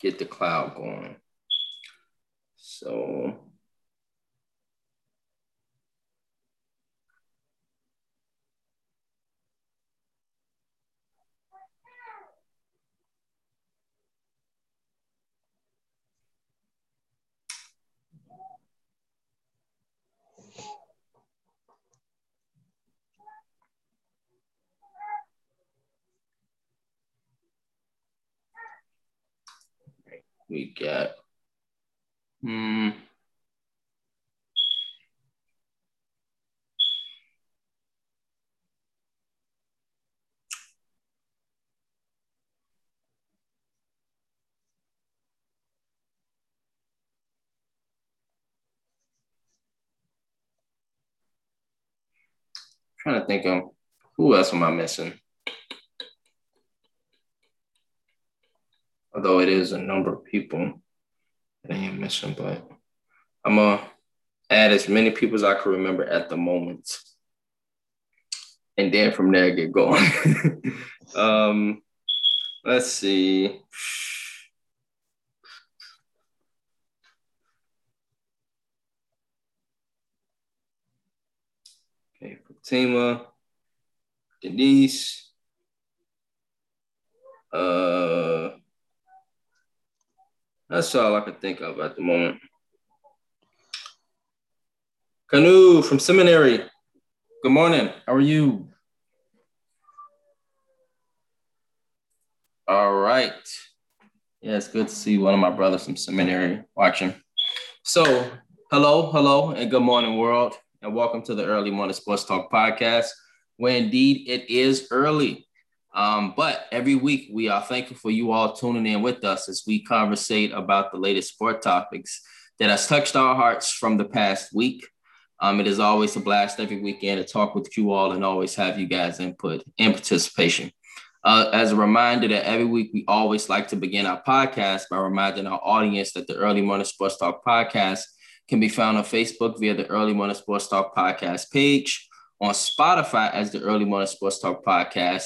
get the cloud going. So we get hmm. trying to think of who else am I missing? Although it is a number of people that I missing, but I'm gonna add as many people as I can remember at the moment. And then from there get going. um, let's see. Okay, Fatima, Denise, uh that's all I can think of at the moment. Canoe from seminary. Good morning. How are you? All right. Yeah, it's good to see one of my brothers from seminary watching. So, hello, hello, and good morning, world, and welcome to the Early Morning Sports Talk podcast, where indeed it is early. Um, but every week, we are thankful for you all tuning in with us as we conversate about the latest sport topics that has touched our hearts from the past week. Um, it is always a blast every weekend to talk with you all and always have you guys input and participation. Uh, as a reminder that every week we always like to begin our podcast by reminding our audience that the Early Morning Sports Talk podcast can be found on Facebook via the Early Morning Sports Talk podcast page, on Spotify as the Early Morning Sports Talk podcast,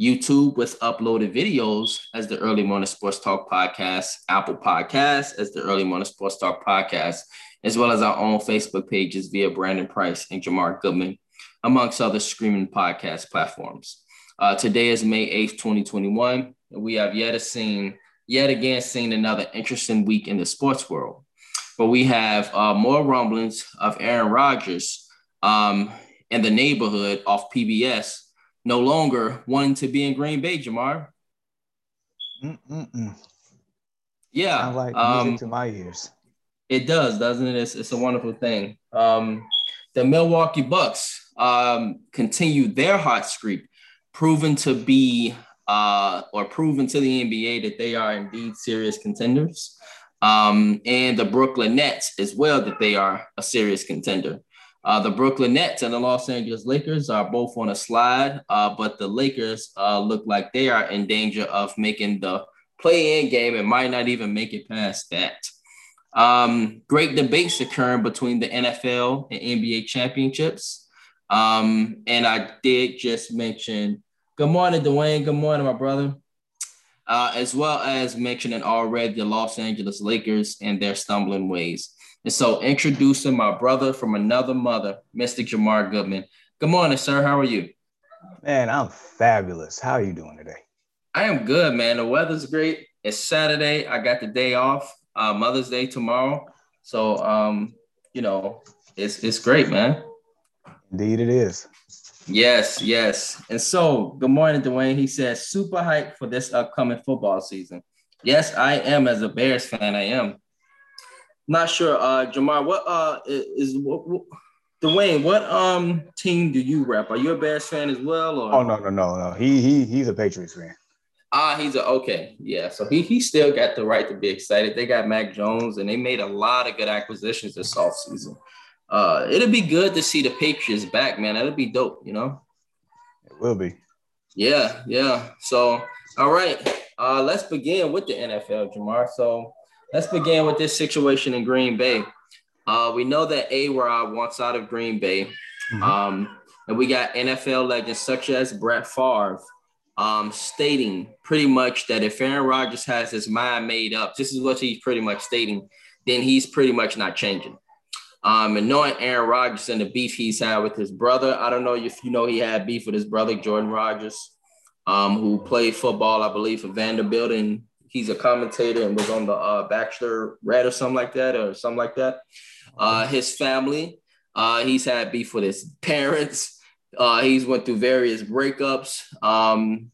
YouTube with uploaded videos as the Early Morning Sports Talk Podcast, Apple Podcasts as the Early Morning Sports Talk Podcast, as well as our own Facebook pages via Brandon Price and Jamar Goodman, amongst other streaming podcast platforms. Uh, today is May 8th, 2021, and we have yet, seen, yet again seen another interesting week in the sports world. But we have uh, more rumblings of Aaron Rodgers um, in the neighborhood of PBS no longer wanting to be in Green Bay, Jamar. Mm-mm-mm. Yeah. Sound like music um, to my ears. It does, doesn't it? It's, it's a wonderful thing. Um, the Milwaukee Bucks um, continue their hot streak, proven to be uh, or proven to the NBA that they are indeed serious contenders. Um, and the Brooklyn Nets as well, that they are a serious contender. Uh, the Brooklyn Nets and the Los Angeles Lakers are both on a slide, uh, but the Lakers uh, look like they are in danger of making the play-in game and might not even make it past that. Um, great debates occurring between the NFL and NBA championships. Um, and I did just mention, good morning, Dwayne. Good morning, my brother. Uh, as well as mentioning already the Los Angeles Lakers and their stumbling ways. And so introducing my brother from another mother, Mr. Jamar Goodman. Good morning, sir. How are you? Man, I'm fabulous. How are you doing today? I am good, man. The weather's great. It's Saturday. I got the day off. Uh, Mother's Day tomorrow. So um, you know, it's it's great, man. Indeed, it is. Yes, yes. And so, good morning, Dwayne. He says, super hyped for this upcoming football season. Yes, I am. As a Bears fan, I am. Not sure, uh, Jamar. What uh is what, what, Dwayne? What um team do you rep? Are you a Bears fan as well? Or? Oh no no no no. He he he's a Patriots fan. Ah, he's a okay, yeah. So he he still got the right to be excited. They got Mac Jones, and they made a lot of good acquisitions this offseason. Uh, it'll be good to see the Patriots back, man. That'll be dope, you know. It will be. Yeah, yeah. So, all right, uh, let's begin with the NFL, Jamar. So, let's begin with this situation in Green Bay. Uh, we know that A Rod wants out of Green Bay. Mm-hmm. Um, and we got NFL legends such as Brett Favre um, stating pretty much that if Aaron Rodgers has his mind made up, this is what he's pretty much stating, then he's pretty much not changing. Um, and knowing Aaron Rodgers and the beef he's had with his brother, I don't know if you know he had beef with his brother Jordan Rodgers, um, who played football, I believe, for Vanderbilt, and he's a commentator and was on the uh, Bachelorette or something like that, or something like that. Uh, his family, uh, he's had beef with his parents. Uh, he's went through various breakups, um,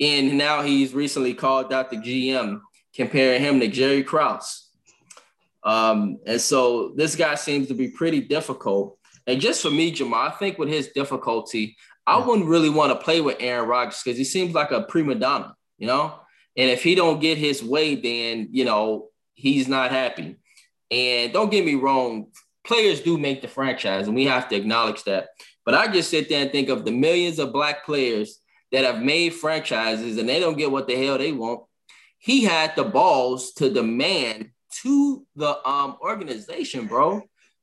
and now he's recently called out the GM, comparing him to Jerry Krause. Um, and so this guy seems to be pretty difficult. And just for me, Jamal, I think with his difficulty, I wouldn't really want to play with Aaron Rodgers because he seems like a prima donna, you know? And if he don't get his way, then, you know, he's not happy. And don't get me wrong, players do make the franchise, and we have to acknowledge that. But I just sit there and think of the millions of black players that have made franchises and they don't get what the hell they want. He had the balls to demand to the um organization, bro.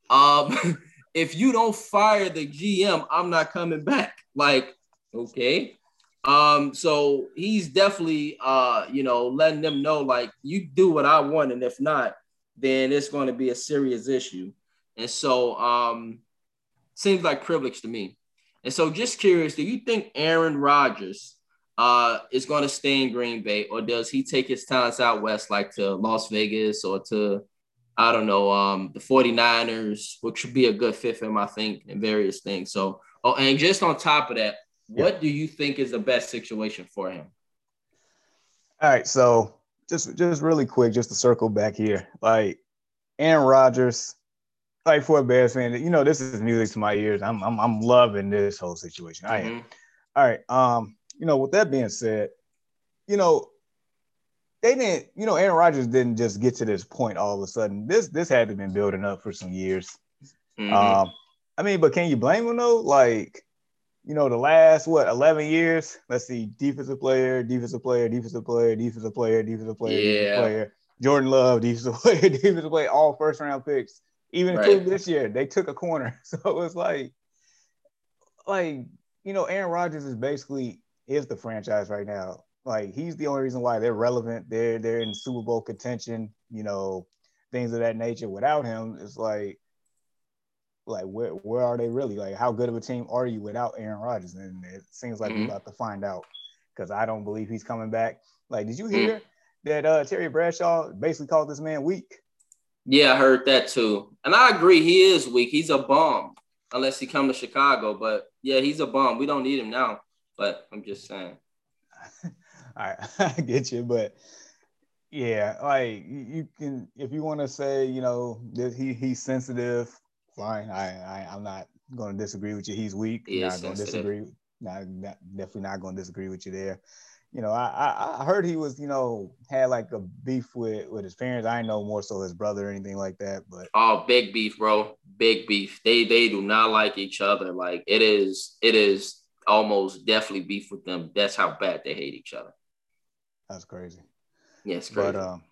Um, if you don't fire the GM, I'm not coming back. Like, okay. Um, so he's definitely uh, you know, letting them know like you do what I want, and if not, then it's going to be a serious issue. And so um seems like privilege to me. And so just curious, do you think Aaron Rodgers uh, is going to stay in Green Bay, or does he take his talents out west, like to Las Vegas or to, I don't know, um, the 49ers, which would be a good fit for him, I think, in various things. So, oh, and just on top of that, yeah. what do you think is the best situation for him? All right, so just just really quick, just to circle back here, like Aaron Rodgers, like for a Bears fan, you know, this is music to my ears. I'm I'm, I'm loving this whole situation. I am. Mm-hmm. All right. Um, you know, with that being said, you know, they didn't, you know, Aaron Rodgers didn't just get to this point all of a sudden. This this had to been building up for some years. Mm-hmm. Um, I mean, but can you blame him though? Like, you know, the last what 11 years, let's see, defensive player, defensive player, defensive player, defensive player, defensive player, yeah. defensive player, Jordan Love, defensive player, defensive player, all first round picks. Even right. this year, they took a corner. So it was like, like, you know, Aaron Rodgers is basically is the franchise right now. Like he's the only reason why they're relevant. They're they're in Super Bowl contention. You know, things of that nature. Without him, it's like like where where are they really? Like how good of a team are you without Aaron Rodgers? And it seems like mm-hmm. we're about to find out because I don't believe he's coming back. Like, did you mm. hear mm-hmm. that uh, Terry Bradshaw basically called this man weak? Yeah, I heard that too, and I agree. He is weak. He's a bum unless he come to Chicago. But yeah, he's a bum. We don't need him now. But I'm just saying. I I get you, but yeah, like you can if you want to say, you know, that he he's sensitive, fine. I, I I'm not going to disagree with you. He's weak. He not going to disagree. Not, not definitely not going to disagree with you there. You know, I, I I heard he was, you know, had like a beef with with his parents. I know more so his brother or anything like that, but oh, big beef, bro, big beef. They they do not like each other. Like it is it is almost definitely beef with them. That's how bad they hate each other. That's crazy. Yes, yeah, crazy. But um,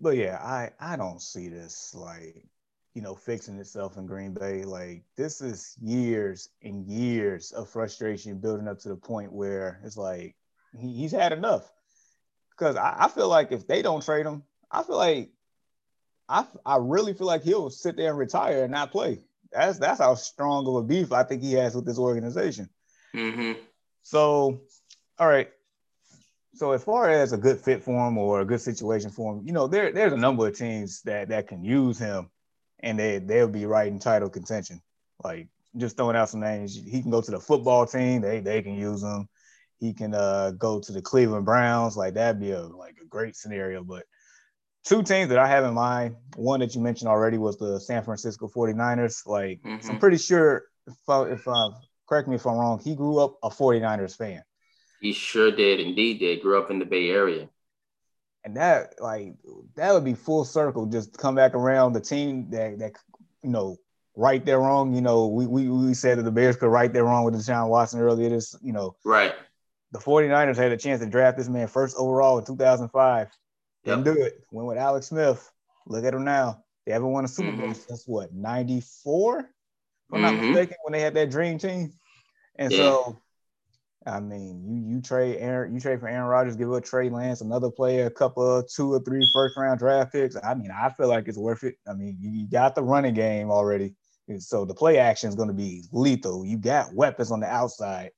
but yeah, I I don't see this like you know fixing itself in Green Bay. Like this is years and years of frustration building up to the point where it's like he, he's had enough. Because I, I feel like if they don't trade him, I feel like I I really feel like he'll sit there and retire and not play. That's that's how strong of a beef I think he has with this organization. Mm-hmm. So, all right. So as far as a good fit for him or a good situation for him, you know, there there's a number of teams that that can use him, and they they'll be right in title contention. Like just throwing out some names, he can go to the football team. They they can use him. He can uh, go to the Cleveland Browns. Like that'd be a like a great scenario. But two teams that I have in mind, one that you mentioned already was the San Francisco 49ers. Like mm-hmm. I'm pretty sure if, I, if uh, correct me if I'm wrong, he grew up a 49ers fan. He sure did. Indeed did. Grew up in the Bay Area. And that like that would be full circle, just come back around the team that that you know, right their wrong. You know, we we, we said that the Bears could right their wrong with Deshaun Watson earlier this, you know. Right. The 49ers had a chance to draft this man first overall in 2005. Didn't yep. do it. Went with Alex Smith. Look at him now. They haven't won a Super Bowl mm-hmm. since what, 94? If I'm mm-hmm. not mistaken, when they had that dream team. And yeah. so I mean, you you trade Aaron, you trade for Aaron Rodgers, give up Trey Lance, another player, a couple of two or three first round draft picks. I mean, I feel like it's worth it. I mean, you, got the running game already, so the play action is going to be lethal. You got weapons on the outside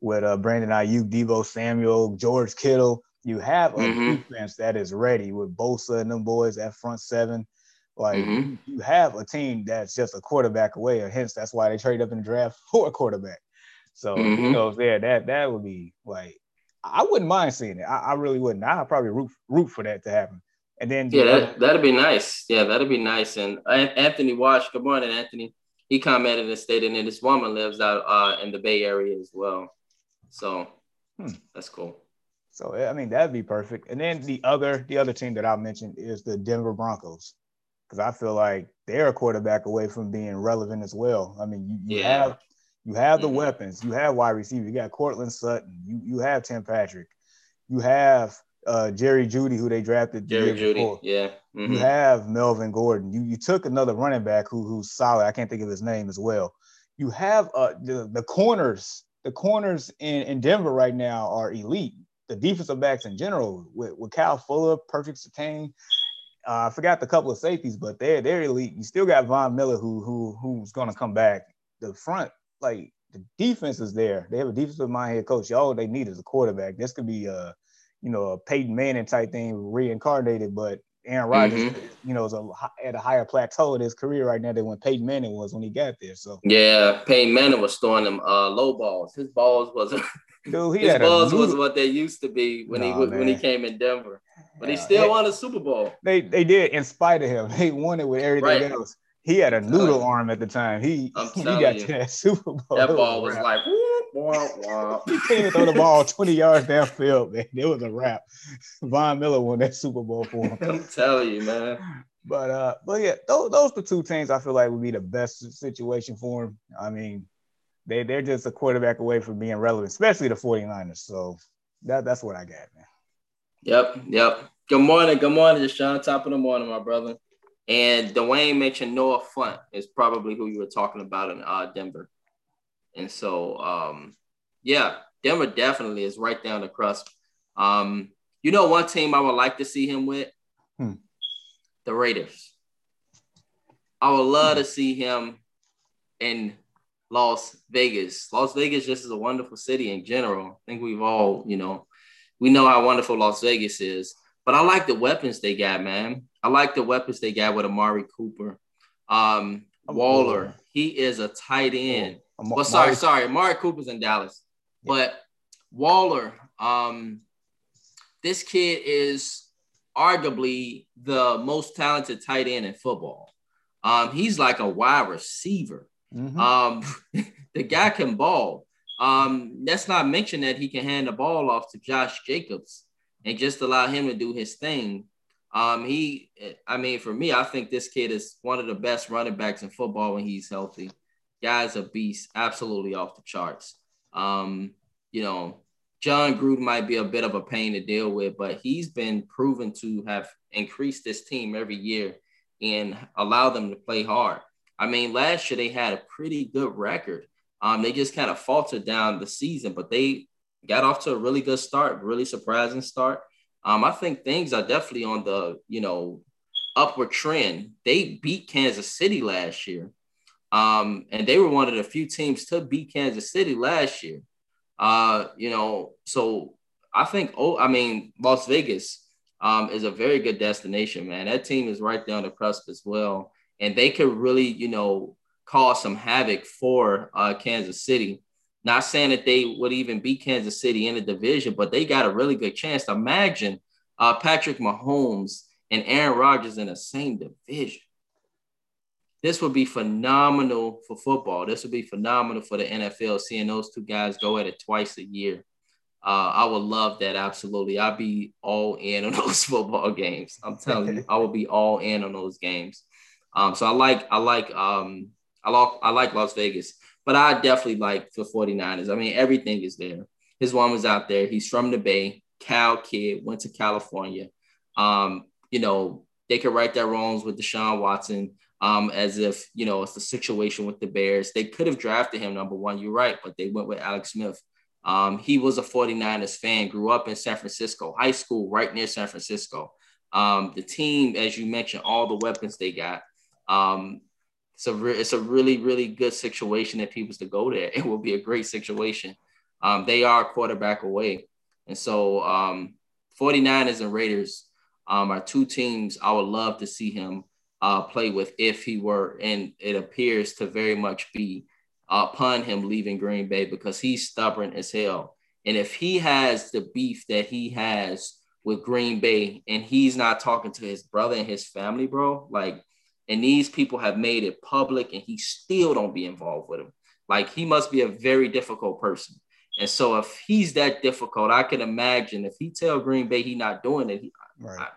with uh, Brandon Aiyuk, Deebo Samuel, George Kittle. You have a mm-hmm. defense that is ready with Bosa and them boys at front seven. Like mm-hmm. you have a team that's just a quarterback away, and hence that's why they trade up in the draft for a quarterback. So mm-hmm. you know, there that that would be like I wouldn't mind seeing it. I, I really wouldn't. I'd probably root root for that to happen. And then yeah, that, that'd be nice. Yeah, that'd be nice. And Anthony Watch, good morning, Anthony. He commented and stated that this woman lives out uh, in the Bay Area as well. So hmm. that's cool. So I mean that'd be perfect. And then the other the other team that I mentioned is the Denver Broncos because I feel like they're a quarterback away from being relevant as well. I mean, you, you yeah. have you have the mm-hmm. weapons, you have wide receiver, you got Courtland Sutton, you you have Tim Patrick, you have uh, Jerry Jeudy, who they drafted. Jerry Jeudy, before. yeah. Mm-hmm. You have Melvin Gordon. You you took another running back who who's solid. I can't think of his name as well. You have uh, the the corners. The corners in, in Denver right now are elite. The defensive backs in general, with, with Kyle Fuller, Patrick Surtain, uh, I forgot the couple of safeties, but they're they're elite. You still got Von Miller who who who's going to come back. The front, like the defense is there. They have a defensive mind head coach. All they need is a quarterback. This could be a you know a Peyton Manning type thing reincarnated, but Aaron Rodgers, mm-hmm. you know, is a, at a higher plateau in his career right now than when Peyton Manning was when he got there. So yeah, Peyton Manning was throwing them uh, low balls. His balls wasn't. Dude, his balls was what they used to be when nah, he when he came in Denver. But he still won a Super Bowl. They they did in spite of him. They won it with everything right. else. He had a noodle arm at the time. He he got you, to that Super Bowl. That ball was like whoop, whoop, he can't throw the ball 20 yards downfield, man. It was a wrap. Von Miller won that Super Bowl for him. I'm telling you, man. But uh, but yeah, those those the two teams I feel like would be the best situation for him. I mean, they they're just a quarterback away from being relevant, especially the 49ers. So that that's what I got, man. Yep, yep. Good morning, good morning, Deshaun. Top of the morning, my brother. And Dwayne mentioned Noah Fant is probably who you were talking about in uh, Denver. And so, um, yeah, Denver definitely is right down the crust. Um, you know, one team I would like to see him with hmm. the Raiders. I would love hmm. to see him in Las Vegas. Las Vegas just is a wonderful city in general. I think we've all, you know, we know how wonderful Las Vegas is. But I like the weapons they got, man. I like the weapons they got with Amari Cooper. Um, Waller, he is a tight end. Oh, well, sorry, sorry. Amari Cooper's in Dallas. But Waller, um, this kid is arguably the most talented tight end in football. Um, he's like a wide receiver. Mm-hmm. Um, the guy can ball. Um, let's not mention that he can hand the ball off to Josh Jacobs and just allow him to do his thing. Um, he, I mean, for me, I think this kid is one of the best running backs in football when he's healthy. Guy's a beast, absolutely off the charts. Um, you know, Jon Gruden might be a bit of a pain to deal with, but he's been proven to have increased this team every year and allow them to play hard. I mean, last year they had a pretty good record. Um, they just kind of faltered down the season, but they got off to a really good start, really surprising start. Um, I think things are definitely on the you know upward trend. They beat Kansas City last year, um, and they were one of the few teams to beat Kansas City last year. Uh, you know, so I think oh, I mean Las Vegas um, is a very good destination, man. That team is right there on the cusp as well, and they could really you know cause some havoc for uh, Kansas City. Not saying that they would even beat Kansas City in the division, but they got a really good chance. Imagine uh, Patrick Mahomes and Aaron Rodgers in the same division. This would be phenomenal for football. This would be phenomenal for the NFL, seeing those two guys go at it twice a year. Uh, I would love that absolutely. I'd be all in on those football games. I'm telling you, I would be all in on those games. Um, so I like, I like, um, I like, I like Las Vegas. But I definitely like the 49ers. I mean, everything is there. His one was out there. He's from the Bay, Cal kid, went to California. Um, you know, they could right their wrongs with Deshaun Watson um, as if, you know, it's the situation with the Bears. They could have drafted him number one. You're right, but they went with Alex Smith. Um, he was a 49ers fan, grew up in San Francisco, high school right near San Francisco. Um, the team, as you mentioned, all the weapons they got. Um, it's a re- it's a really really good situation if he was to go there. It will be a great situation. Um, they are a quarterback away, and so um, 49ers and Raiders um, are two teams I would love to see him uh, play with if he were, and it appears to very much be upon him leaving Green Bay because he's stubborn as hell. And if he has the beef that he has with Green Bay and he's not talking to his brother and his family, bro, like, and these people have made it public and he still don't be involved with him. Like, he must be a very difficult person. And so if he's that difficult, I can imagine if he tell Green Bay he not doing it, he, right.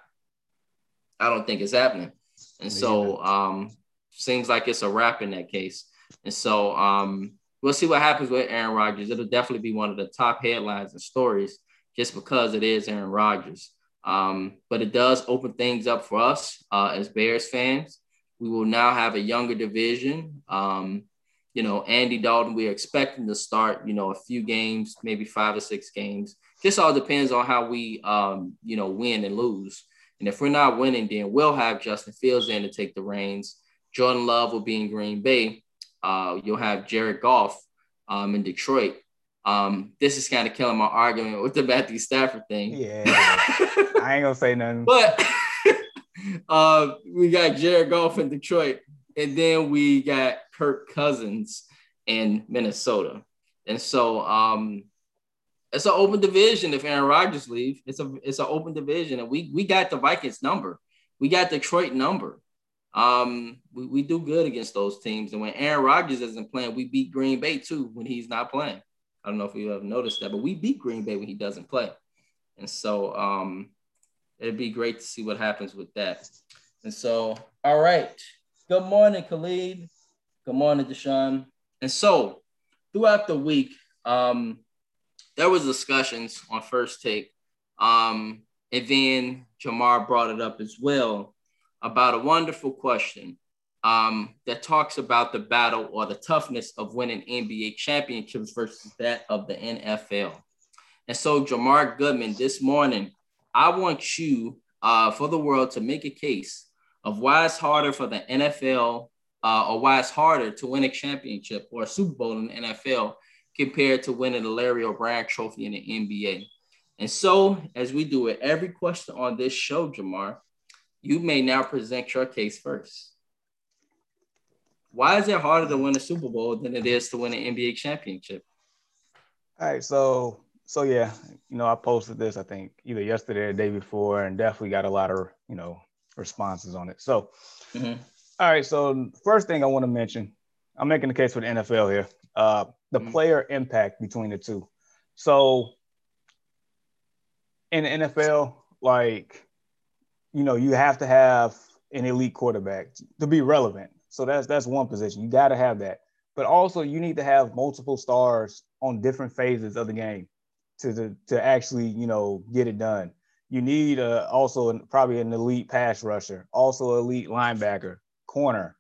I, I, don't think it's happening. And so um seems like it's a wrap in that case. And so um, we'll see what happens with Aaron Rodgers. It'll definitely be one of the top headlines and stories just because it is Aaron Rodgers. Um, but it does open things up for us uh, as Bears fans. We will now have a younger division. Um, you know, Andy Dalton, we're expecting to start, you know, a few games, maybe five or six games. Just all depends on how we, um, you know, win and lose. And if we're not winning, then we'll have Justin Fields in to take the reins. Jordan Love will be in Green Bay. Uh, you'll have Jared Goff um, in Detroit. Um, this is kind of killing my argument with the Matthew Stafford thing. Yeah, I ain't gonna say nothing. But uh, we got Jared Goff in Detroit, and then we got Kirk Cousins in Minnesota. And so um, it's an open division if Aaron Rodgers leave. It's a it's an open division, and we we got the Vikings number. We got Detroit number. Um, we, we do good against those teams. And when Aaron Rodgers isn't playing, we beat Green Bay too when he's not playing. I don't know if you have noticed that, but we beat Green Bay when he doesn't play. And so um, it'd be great to see what happens with that. And so, all right. Good morning, Khalid. Good morning, Deshaun. And so throughout the week, um, there was discussions on first take. Um, and then Jamar brought it up as well about a wonderful question um, that talks about the battle or the toughness of winning NBA championships versus that of the NFL. And so, Jamar Goodman, this morning, I want you uh, for the world to make a case of why it's harder for the NFL uh, or why it's harder to win a championship or a Super Bowl in the NFL compared to winning the Larry O'Brien trophy in the NBA. And so, as we do it, every question on this show, Jamar, you may now present your case first. Why is it harder to win a Super Bowl than it is to win an NBA championship? All right, so so yeah, you know, I posted this I think either yesterday or the day before, and definitely got a lot of you know responses on it. So, mm-hmm. all right, so first thing I want to mention, I'm making the case for the NFL here. Uh, the mm-hmm. player impact between the two. So in the NFL, like you know, you have to have an elite quarterback to be relevant. So that's that's one position. You got to have that. But also you need to have multiple stars on different phases of the game to to, to actually, you know, get it done. You need uh, also probably an elite pass rusher, also elite linebacker, corner,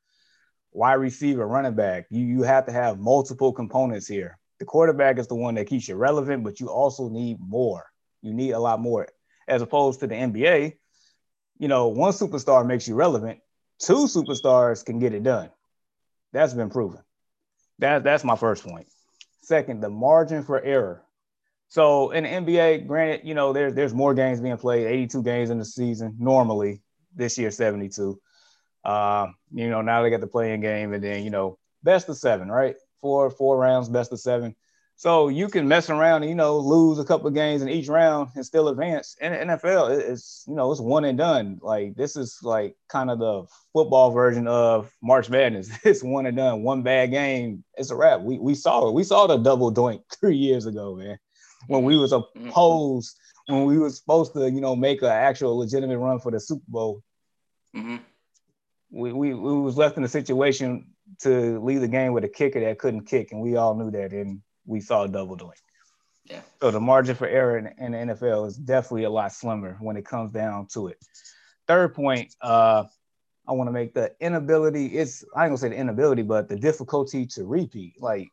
wide receiver, running back. You you have to have multiple components here. The quarterback is the one that keeps you relevant, but you also need more. You need a lot more as opposed to the NBA you know, one superstar makes you relevant, two superstars can get it done. That's been proven. That, that's my first point. Second, the margin for error. So in the NBA, granted, you know, there's there's more games being played, 82 games in the season normally. This year, 72. Uh, you know, now they got the play-in game, and then you know, best of seven, right? Four four rounds, best of seven. So you can mess around and you know lose a couple of games in each round and still advance. In NFL, it's you know it's one and done. Like this is like kind of the football version of March Madness. It's one and done. One bad game, it's a wrap. We we saw it. We saw the double doink three years ago, man. When we was mm-hmm. opposed, when we was supposed to you know make an actual legitimate run for the Super Bowl. Mm-hmm. We, we we was left in a situation to leave the game with a kicker that couldn't kick, and we all knew that. And we saw a double doink. Yeah. So the margin for error in, in, the NFL is definitely a lot slimmer when it comes down to it. Third point, uh, I want to make the inability. It's I ain't gonna say the inability, but the difficulty to repeat. Like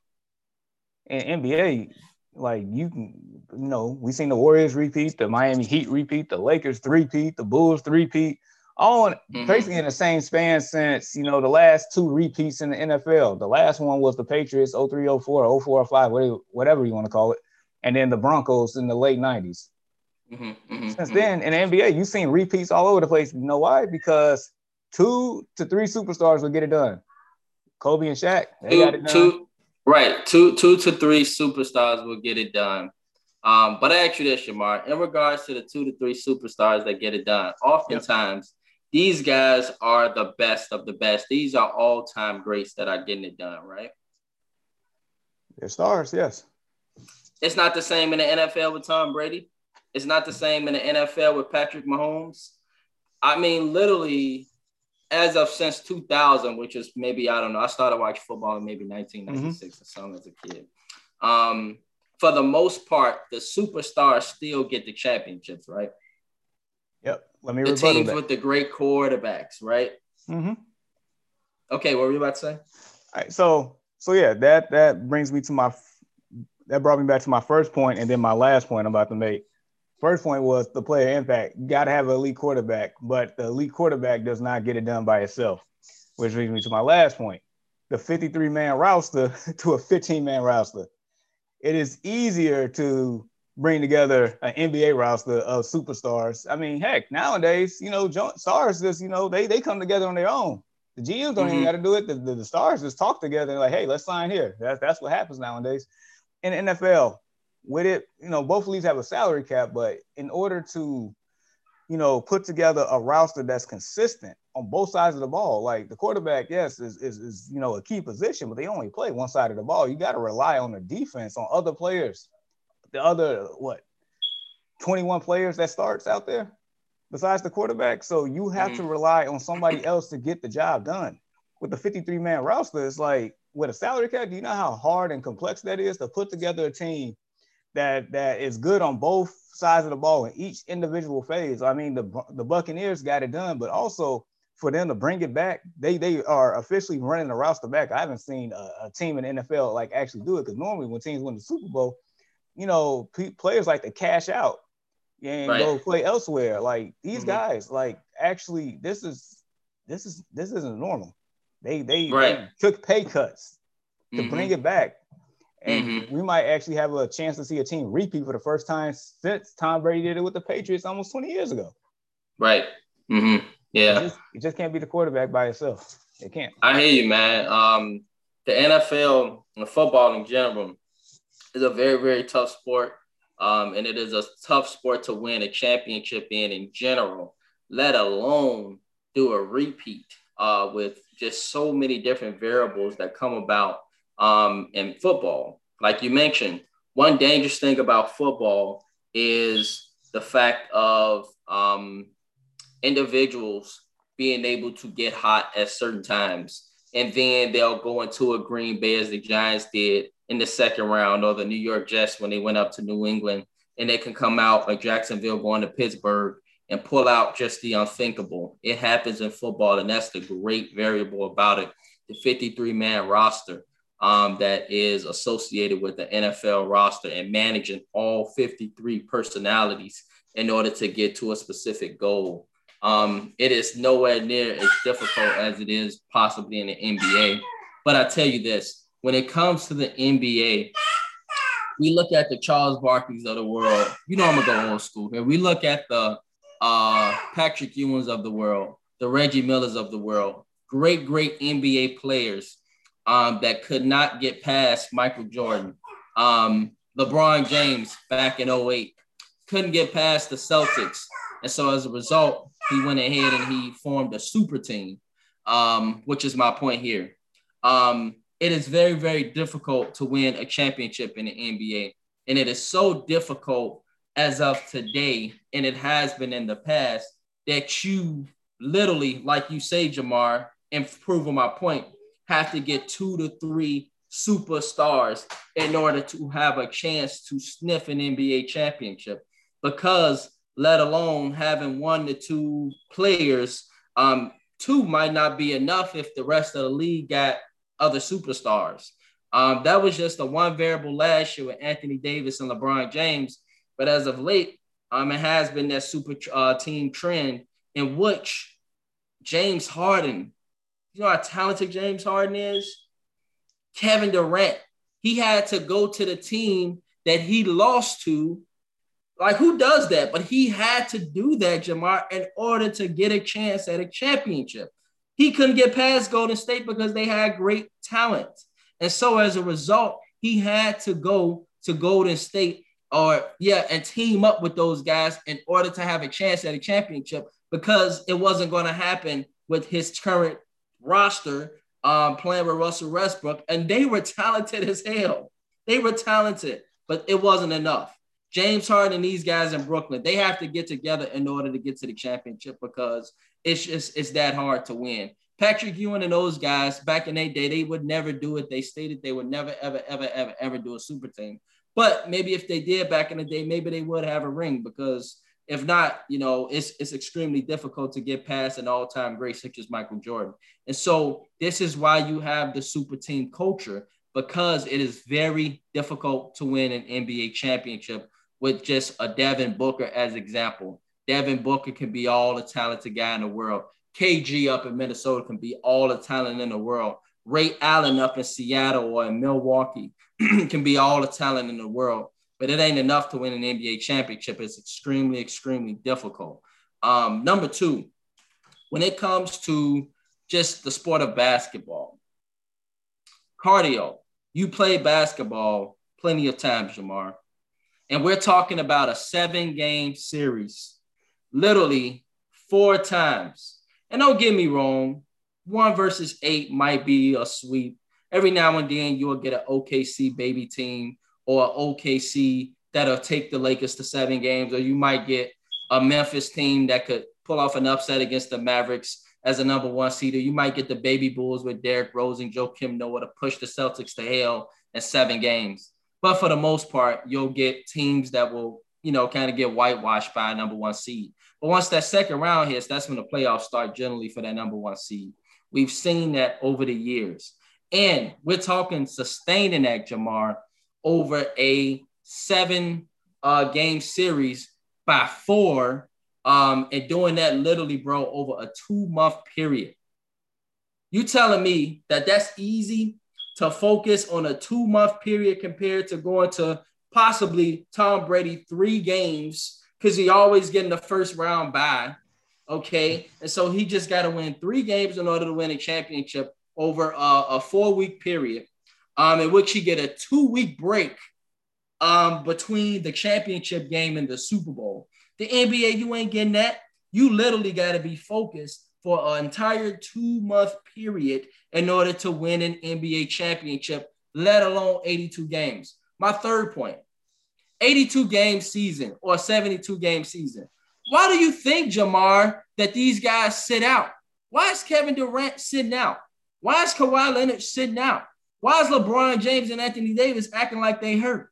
in NBA, like you can, you know, we seen the Warriors repeat, the Miami Heat repeat, the Lakers three-peat, the Bulls three-peat, all mm-hmm. basically in the same span since you know the last two repeats in the NFL. The last one was the Patriots 03, 04, 04, 05, whatever you want to call it, and then the Broncos in the late 90s. Mm-hmm, mm-hmm, Since mm-hmm. then, in the NBA, you've seen repeats all over the place. You know why? Because two to three superstars will get it done. Kobe and Shaq, they two, got it done. Two, right, two, two to three superstars will get it done. Um, but I ask you this, Shamar, in regards to the two to three superstars that get it done, oftentimes yep. these guys are the best of the best. These are all-time greats that are getting it done, right? They're stars, yes. It's not the same in the NFL with Tom Brady. It's not the same in the NFL with Patrick Mahomes. I mean, literally, as of since 2000, which is maybe, I don't know, I started watching football in maybe 1996 mm-hmm. or something as a kid. Um, for the most part, the superstars still get the championships, right? Yep. Let me the teams that. with the great quarterbacks, right? Mm-hmm. Okay, what were you about to say? All right, so so yeah, that that brings me to my that brought me back to my first point, and then my last point I'm about to make. First point was the player impact. You got to have an elite quarterback, but the elite quarterback does not get it done by itself, which brings me to my last point the 53 man roster to a 15 man roster. It is easier to bring together an NBA roster of superstars. I mean, heck, nowadays, you know, stars just, you know, they, they come together on their own. The GMs don't mm-hmm. even got to do it. The, the, the, stars just talk together like, hey, let's sign here. That's, that's what happens nowadays. In the NFL, with it, you know, both leagues have a salary cap, but in order to, you know, put together a roster that's consistent on both sides of the ball, like the quarterback, yes, is, is, is you know, a key position, but they only play one side of the ball. You got to rely on the defense, on other players, the other, what, 21 players that starts out there besides the quarterback. So you have mm-hmm. to rely on somebody else to get the job done. With the 53 man roster, it's like with a salary cap, do you know how hard and complex that is to put together a team that that is good on both sides of the ball in each individual phase. I mean, the the Buccaneers got it done, but also for them to bring it back, they they are officially running the roster back. I haven't seen a, a team in the NFL like actually do it because normally when teams win the Super Bowl, you know, p- players like to cash out and right. go play elsewhere. Like these mm-hmm. guys, like actually, this is this is this isn't normal. They they, right. they took pay cuts to mm-hmm. bring it back. And mm-hmm. we might actually have a chance to see a team repeat for the first time since Tom Brady did it with the Patriots almost 20 years ago. Right. Mm-hmm. Yeah. It just, it just, can't be the quarterback by itself. It can't. I hear you, man. Um, the NFL and football in general is a very, very tough sport. Um, and it is a tough sport to win a championship in in general, let alone do a repeat uh, with just so many different variables that come about um, in football. Like you mentioned, one dangerous thing about football is the fact of um, individuals being able to get hot at certain times. And then they'll go into a Green Bay as the Giants did in the second round, or the New York Jets when they went up to New England. And they can come out like Jacksonville going to Pittsburgh and pull out just the unthinkable. It happens in football, and that's the great variable about it. The 53 man roster um, that is associated with the NFL roster and managing all 53 personalities in order to get to a specific goal. Um, it is nowhere near as difficult as it is possibly in the NBA. But I tell you this when it comes to the NBA, we look at the Charles Barkley's of the world. You know, I'm gonna go old school here. We look at the uh, Patrick Ewings of the world, the Reggie Millers of the world, great, great NBA players um, that could not get past Michael Jordan. Um, LeBron James back in 08 couldn't get past the Celtics. And so as a result, he went ahead and he formed a super team, um, which is my point here. Um, it is very, very difficult to win a championship in the NBA. And it is so difficult as of today, and it has been in the past, that you literally, like you say, Jamar, and proving my point, have to get two to three superstars in order to have a chance to sniff an NBA championship. Because let alone having one to two players, um, two might not be enough if the rest of the league got other superstars. Um, that was just the one variable last year with Anthony Davis and LeBron James. But as of late, um, it has been that super uh, team trend in which James Harden, you know how talented James Harden is? Kevin Durant, he had to go to the team that he lost to. Like, who does that? But he had to do that, Jamar, in order to get a chance at a championship. He couldn't get past Golden State because they had great talent. And so as a result, he had to go to Golden State or yeah, and team up with those guys in order to have a chance at a championship because it wasn't going to happen with his current roster um, playing with Russell Westbrook, and they were talented as hell. They were talented, but it wasn't enough. James Harden and these guys in Brooklyn, they have to get together in order to get to the championship because it's just it's that hard to win. Patrick Ewing and those guys back in their day, they would never do it. They stated they would never, ever, ever, ever, ever do a super team. But maybe if they did back in the day, maybe they would have a ring because if not, you know, it's it's extremely difficult to get past an all-time great such as Michael Jordan. And so this is why you have the super team culture because it is very difficult to win an NBA championship with just a Devin Booker as example. Devin Booker can be all the talented guy in the world. KG up in Minnesota can be all the talent in the world. Ray Allen up in Seattle or in Milwaukee can be all the talent in the world, but it ain't enough to win an NBA championship. It's extremely, extremely difficult. Um, number two, when it comes to just the sport of basketball, cardio. You play basketball plenty of times, Jamar, and we're talking about a seven game series, literally four times. And don't get me wrong, one versus eight might be a sweep. Every now and then you'll get an OKC baby team or OKC that'll take the Lakers to seven games, or you might get a Memphis team that could pull off an upset against the Mavericks as a number one seeder. You might get the baby Bulls with Derrick Rose and Joakim Noah to push the Celtics to hell in seven games. But for the most part, you'll get teams that will, you know, kind of get whitewashed by a number one seed. But once that second round hits, that's when the playoffs start generally for that number one seed. We've seen that over the years. And we're talking sustaining that, Jamar, over a seven uh, game series by four. Um, and doing that literally, bro, over a two month period. You telling me that that's easy to focus on a two month period compared to going to possibly Tom Brady three games because he always getting the first round bye Okay. And so he just got to win three games in order to win a championship over a, a four week period, um, in which he get a two week break um, between the championship game and the Super Bowl. The NBA, you ain't getting that. You literally got to be focused for an entire two month period in order to win an NBA championship, let alone 82 games. My third point 82 game season or 72 game season. Why do you think, Jamar, that these guys sit out? Why is Kevin Durant sitting out? Why is Kawhi Leonard sitting out? Why is LeBron James and Anthony Davis acting like they hurt?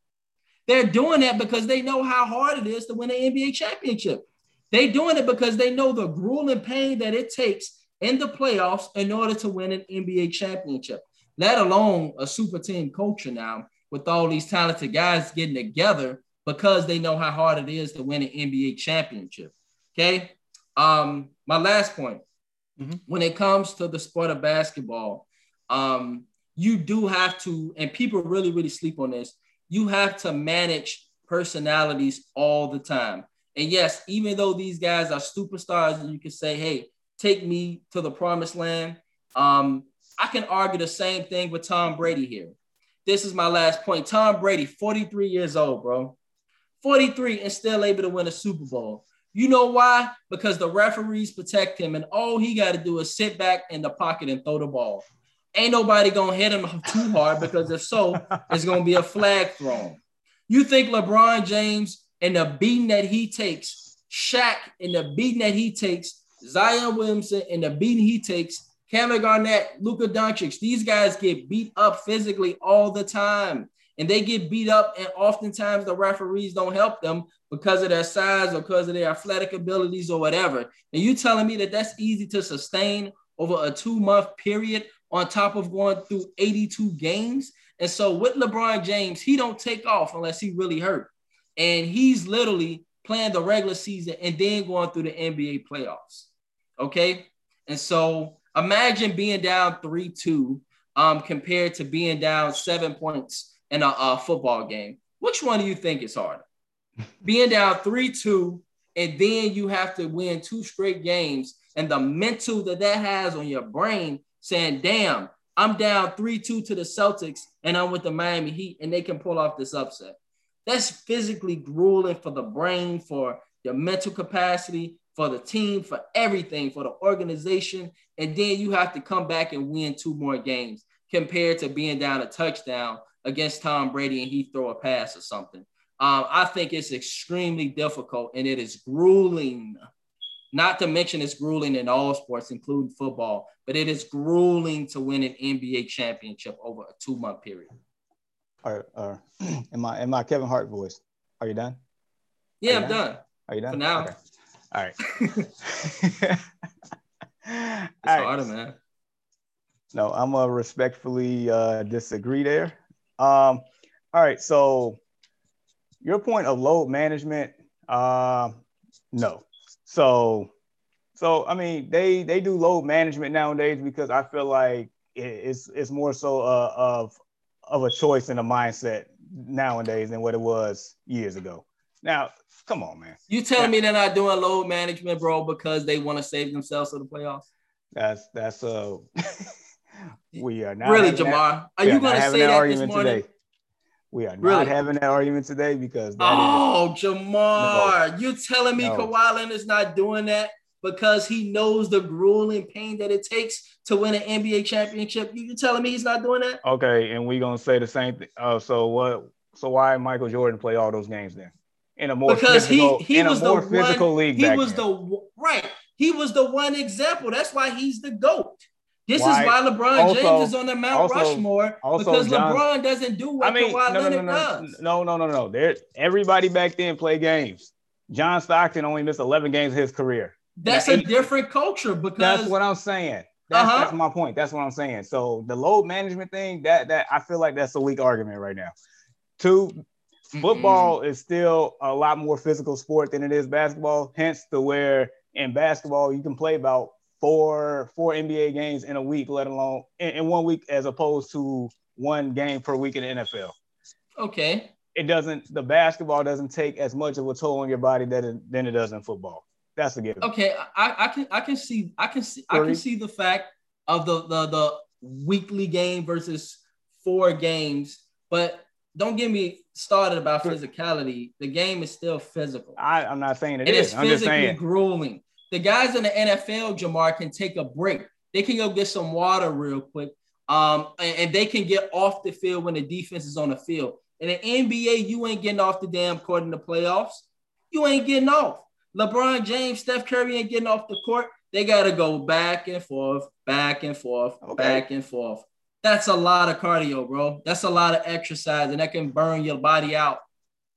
They're doing that because they know how hard it is to win an NBA championship. They're doing it because they know the grueling pain that it takes in the playoffs in order to win an NBA championship, let alone a super team culture now with all these talented guys getting together because they know how hard it is to win an NBA championship. Okay. Um, my last point mm-hmm. when it comes to the sport of basketball, um, you do have to, and people really, really sleep on this, you have to manage personalities all the time. And yes, even though these guys are superstars, and you can say, hey, take me to the promised land. Um, I can argue the same thing with Tom Brady here. This is my last point. Tom Brady, 43 years old, bro. 43 and still able to win a Super Bowl. You know why? Because the referees protect him, and all he got to do is sit back in the pocket and throw the ball. Ain't nobody gonna hit him too hard because if so, it's gonna be a flag thrown. You think LeBron James and the beating that he takes, Shaq and the beating that he takes, Zion Williamson and the beating he takes, Kevin Garnett, Luka Doncic, these guys get beat up physically all the time and they get beat up, and oftentimes the referees don't help them because of their size or because of their athletic abilities or whatever. And you telling me that that's easy to sustain over a two month period on top of going through 82 games. And so with LeBron James, he don't take off unless he really hurt. And he's literally playing the regular season and then going through the NBA playoffs. Okay. And so imagine being down 3 2 um, compared to being down seven points in a, a football game. Which one do you think is harder? being down 3 2 and then you have to win two straight games and the mental that that has on your brain saying, damn, I'm down 3 2 to the Celtics and I'm with the Miami Heat and they can pull off this upset. That's physically grueling for the brain, for your mental capacity, for the team, for everything, for the organization. And then you have to come back and win two more games compared to being down a touchdown against Tom Brady and he throw a pass or something. Um, I think it's extremely difficult and it is grueling. Not to mention it's grueling in all sports, including football, but it is grueling to win an NBA championship over a two month period. All right, uh, in my in my Kevin Hart voice, are you done? Yeah, I'm done? done? Are you done? For now. Okay. All right. it's All harder, man. No, I'm gonna respectfully uh, disagree there. Um, all right, so your point of load management, uh, no. So, so I mean, they they do load management nowadays because I feel like it's it's more so uh, of of a choice and a mindset nowadays than what it was years ago. Now, come on, man. You telling me they're not doing load management, bro, because they want to save themselves for the playoffs? That's that's uh we are not really Jamar. That, are you going to say that, that this morning? Today. We are not really? having that argument today because oh, is, Jamar, no, you're telling me no. Kawhi Leonard's not doing that because he knows the grueling pain that it takes to win an NBA championship. You telling me he's not doing that? Okay, and we're gonna say the same thing. Uh, so what? So why Michael Jordan play all those games then? In a more because physical, he he was the physical one, league. He was then. the right. He was the one example. That's why he's the goat. This why? is why LeBron also, James is on the Mount also, Rushmore also because John, LeBron doesn't do what I mean, Kawhi no, Leonard no, no, does. No, no, no, no. There, everybody back then played games. John Stockton only missed 11 games of his career. That's now, a eight, different culture because that's what I'm saying. That's, uh-huh. that's my point. That's what I'm saying. So the load management thing, that that I feel like that's a weak argument right now. 2 football mm-hmm. is still a lot more physical sport than it is basketball. Hence, the where in basketball you can play about four four NBA games in a week, let alone in, in one week, as opposed to one game per week in the NFL. Okay. It doesn't. The basketball doesn't take as much of a toll on your body that it, than it does in football. That's a given. Okay, I, I can I can see I can see I can see the fact of the the the weekly game versus four games, but don't get me started about physicality. The game is still physical. I, am not saying it, it is. is physically grueling. The guys in the NFL, Jamar, can take a break. They can go get some water real quick. Um, and, and they can get off the field when the defense is on the field. In the NBA, you ain't getting off the damn court in the playoffs. You ain't getting off. LeBron James, Steph Curry ain't getting off the court. They got to go back and forth, back and forth, okay. back and forth. That's a lot of cardio, bro. That's a lot of exercise, and that can burn your body out.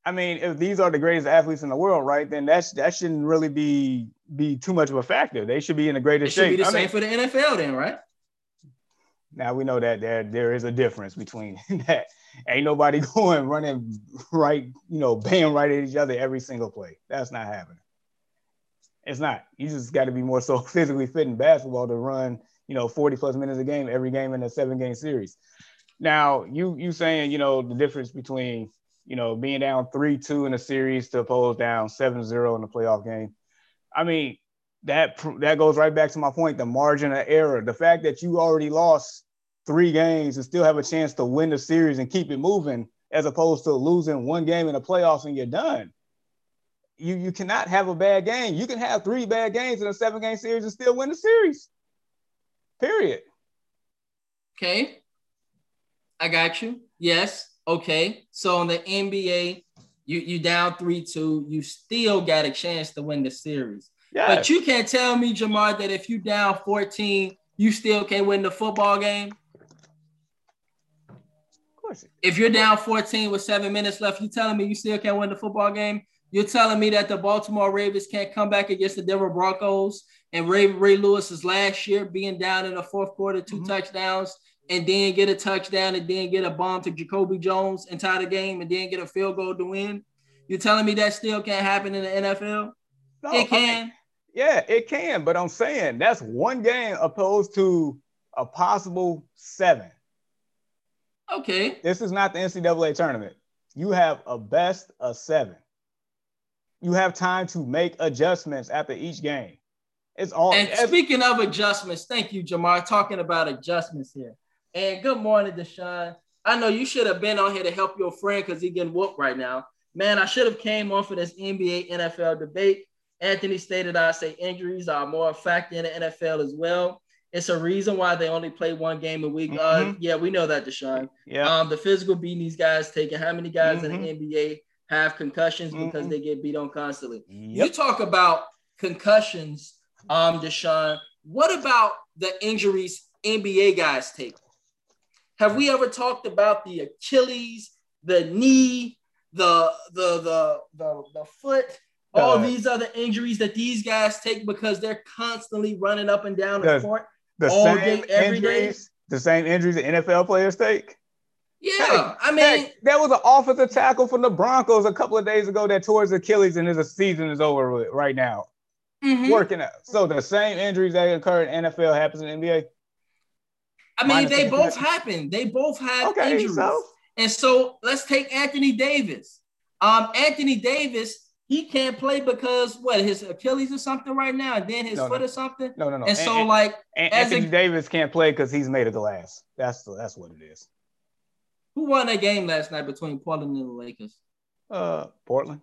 I mean, if these are the greatest athletes in the world, right, then that's that shouldn't really be be too much of a factor. They should be in the greatest it shape. Should be the I same mean, for the NFL, then, right? Now we know that there there is a difference between that. Ain't nobody going running right, you know, bang right at each other every single play. That's not happening. It's not. You just got to be more so physically fit in basketball to run, you know, 40 plus minutes a game every game in a seven game series. Now, you you saying, you know, the difference between, you know, being down 3-2 in a series to oppose down 7-0 in the playoff game. I mean, that that goes right back to my point, the margin of error. The fact that you already lost three games and still have a chance to win the series and keep it moving as opposed to losing one game in the playoffs and you're done you you cannot have a bad game. You can have three bad games in a seven game series and still win the series. Period. Okay. I got you. Yes. Okay. So in the NBA, you you down three two, you still got a chance to win the series. Yes. But you can't tell me, Jamar, that if you down 14, you still can't win the football game. Of course. If you're down 14 with seven minutes left, you telling me you still can't win the football game? You're telling me that the Baltimore Ravens can't come back against the Denver Broncos and Ray Ray Lewis's last year being down in the fourth quarter, 2 mm-hmm. touchdowns, and then get a touchdown and then get a bomb to Jacoby Jones and tie the game and then get a field goal to win. You're telling me that still can't happen in the NFL? No, it can. I mean, yeah, it can, but I'm saying that's one game opposed to a possible seven. Okay. This is not the NCAA tournament. You have a best of seven. You have time to make adjustments after each game. It's all. And speaking of adjustments, thank you, Jamar. Talking about adjustments here. And good morning, Deshaun. I know you should have been on here to help your friend because he getting whooped right now. Man, I should have came on for this NBA NFL debate. Anthony stated I say injuries are more a factor in the NFL as well. It's a reason why they only play one game a week. Uh, mm-hmm. Uh, yeah, we know that, Deshaun. Yeah. Um, the physical beating these guys taking. How many guys mm-hmm. in the mm-hmm. NBA have concussions mm-hmm. because they get beat on constantly? Yep. You talk about concussions, um, Deshaun. What about the injuries NBA guys take? Have we ever talked about the Achilles, the knee, the the the the, the foot, all uh, these other injuries that these guys take because they're constantly running up and down the, the court the all same day, every injuries, day. The same injuries that NFL players take. Yeah, hey, I mean, hey, there was an offensive tackle from the Broncos a couple of days ago that tore his Achilles, and his season is over with right now. Mm-hmm. Working out. So the same injuries that occur in NFL happens in NBA. I mean, they both happen. They both have okay, injuries. So? And so let's take Anthony Davis. Um, Anthony Davis, he can't play because what his Achilles or something right now, and then his no, foot no. or something. No, no, no. And, so, like, Anthony a, Davis can't play because he's made of glass. That's that's what it is. Who won that game last night between Portland and the Lakers? Uh, Portland.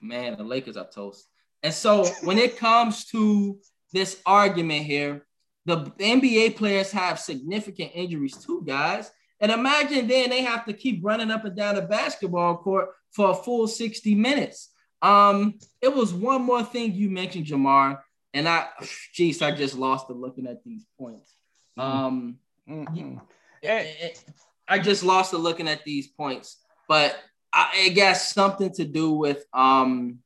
Man, the Lakers are toast. And so when it comes to this argument here, the NBA players have significant injuries too, guys. And imagine then they have to keep running up and down the basketball court for a full 60 minutes. Um, it was one more thing you mentioned, Jamar, and I, geez, I just lost it looking at these points. Um, mm-hmm. it, it, I just lost it looking at these points, but I, it got something to do with um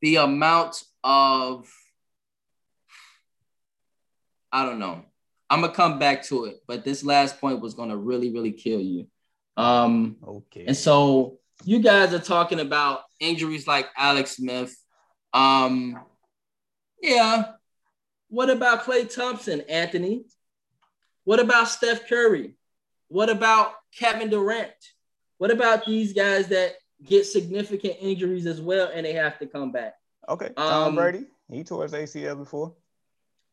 the amount of I don't know. I'm gonna come back to it, but this last point was gonna really, really kill you. Um, okay. And so you guys are talking about injuries like Alex Smith. Um, yeah. What about Klay Thompson, Anthony? What about Steph Curry? What about Kevin Durant? What about these guys that get significant injuries as well and they have to come back? Okay. Tom um, Brady, he tore his ACL before.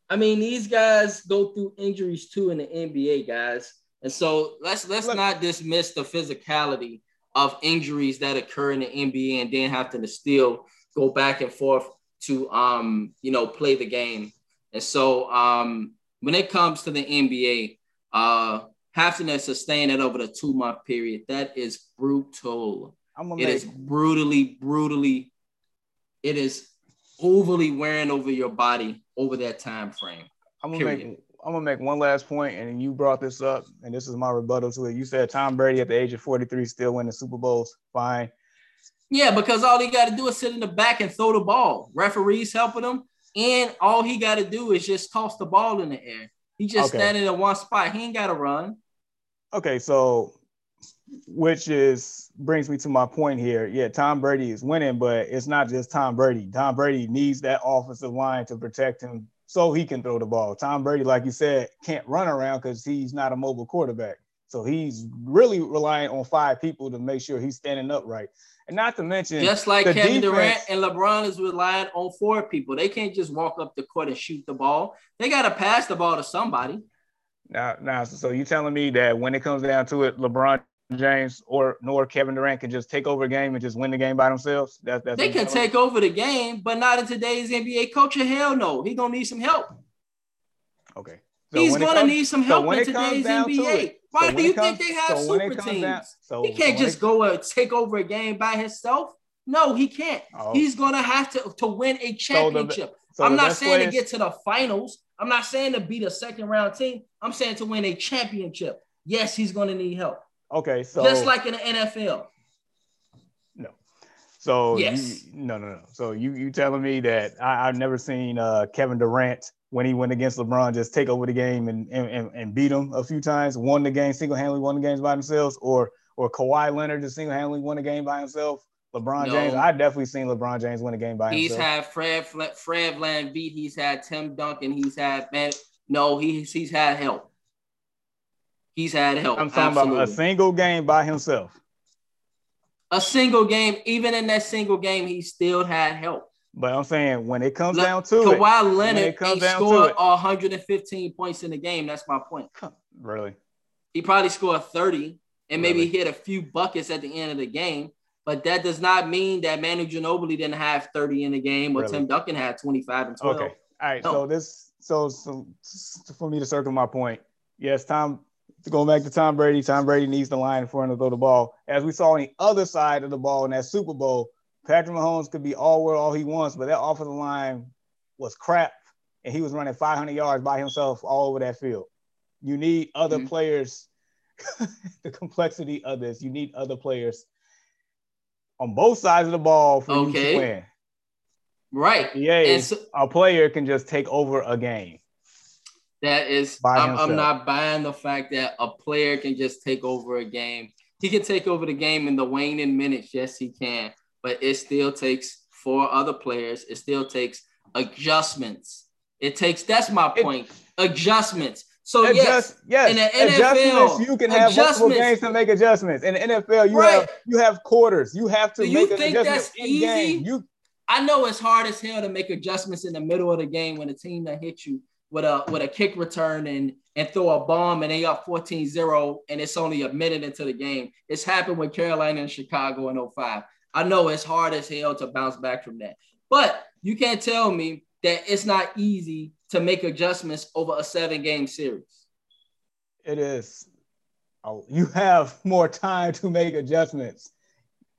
I mean, these guys go through injuries too in the NBA, guys. And so let's let's Look. not dismiss the physicality of injuries that occur in the NBA and then have to still go back and forth to um, you know, play the game. And so um when it comes to the NBA, uh having to sustain it over the two month period, that is brutal. It is brutally, brutally, it is overly wearing over your body over that time frame. I'm gonna period. make I'm gonna make one last point, and you brought this up, and this is my rebuttal to it. You said Tom Brady at the age of 43 still winning Super Bowls. Fine. Yeah, because all he got to do is sit in the back and throw the ball. Referees helping him, and all he got to do is just toss the ball in the air. He just okay. standing in one spot. He ain't got to run. Okay, so which is brings me to my point here. Yeah, Tom Brady is winning, but it's not just Tom Brady. Tom Brady needs that offensive line to protect him so he can throw the ball. Tom Brady, like you said, can't run around because he's not a mobile quarterback. So he's really relying on five people to make sure he's standing upright. And not to mention, just like Kevin defense, Durant and LeBron is relying on four people. They can't just walk up the court and shoot the ball. They got to pass the ball to somebody. Now, now, so you telling me that when it comes down to it, LeBron James or nor Kevin Durant can just take over a game and just win the game by themselves? That, that's they can take over the game, but not in today's NBA culture. Hell no, he gonna need some help. Okay. So He's gonna comes, need some help so in today's NBA. It, Why so do you comes, think they have super teams? Down, so he can't just it, go and take over a game by himself. No, he can't. Oh. He's gonna have to to win a championship. The, I'm not saying to get to the finals. I'm not saying to beat a second round team. I'm saying to win a championship. Yes, he's gonna need help. Okay, so just like in the NFL. No. So yes. you, no, no, no. So you you telling me that I, have never seen uh, Kevin Durant when he went against LeBron just take over the game and, and and beat him a few times, won the game single handedly, won the games by themselves, or or Kawhi Leonard just single handedly won a game by himself. LeBron no. James, I definitely seen LeBron James win a game by he's himself. He's had Fred Fred VanVleet, he's had Tim Duncan, he's had Ben. No, he's he's had help. He's had help. I'm talking Absolutely. about a single game by himself a single game, even in that single game, he still had help. But I'm saying when it comes Look, down to Kawhi it, Kawhi Leonard ain't scored 115 points in the game. That's my point. Really? He probably scored 30 and maybe really? hit a few buckets at the end of the game. But that does not mean that Manu Ginobili didn't have 30 in the game or really? Tim Duncan had 25 and 12. Okay. All right. No. So this so, so for me to circle my point, yes, Tom going back to Tom Brady, Tom Brady needs the line for him to throw the ball. As we saw on the other side of the ball in that Super Bowl, Patrick Mahomes could be all where all he wants, but that offensive line was crap, and he was running 500 yards by himself all over that field. You need other mm-hmm. players. the complexity of this, you need other players on both sides of the ball for okay. you to win. Right. Yeah, so- a player can just take over a game. That is, I'm, I'm, not buying the fact that a player can just take over a game. He can take over the game in the waning minutes. Yes, he can. But it still takes four other players. It still takes adjustments. It takes, that's my point, it, adjustments. So Adjust, yes, yes, in the NFL, you can have multiple games to make adjustments. In the NFL, you right. have you have quarters. You have to Do make you think that's easy? Game. You, I know it's hard as hell to make adjustments in the middle of the game when a team that hit you with a with a kick return and and throw a bomb and they up 14-0 and it's only a minute into the game. It's happened with Carolina and Chicago in 05. I know it's hard as hell to bounce back from that. But you can't tell me that it's not easy to make adjustments over a seven game series. It is. Oh, you have more time to make adjustments.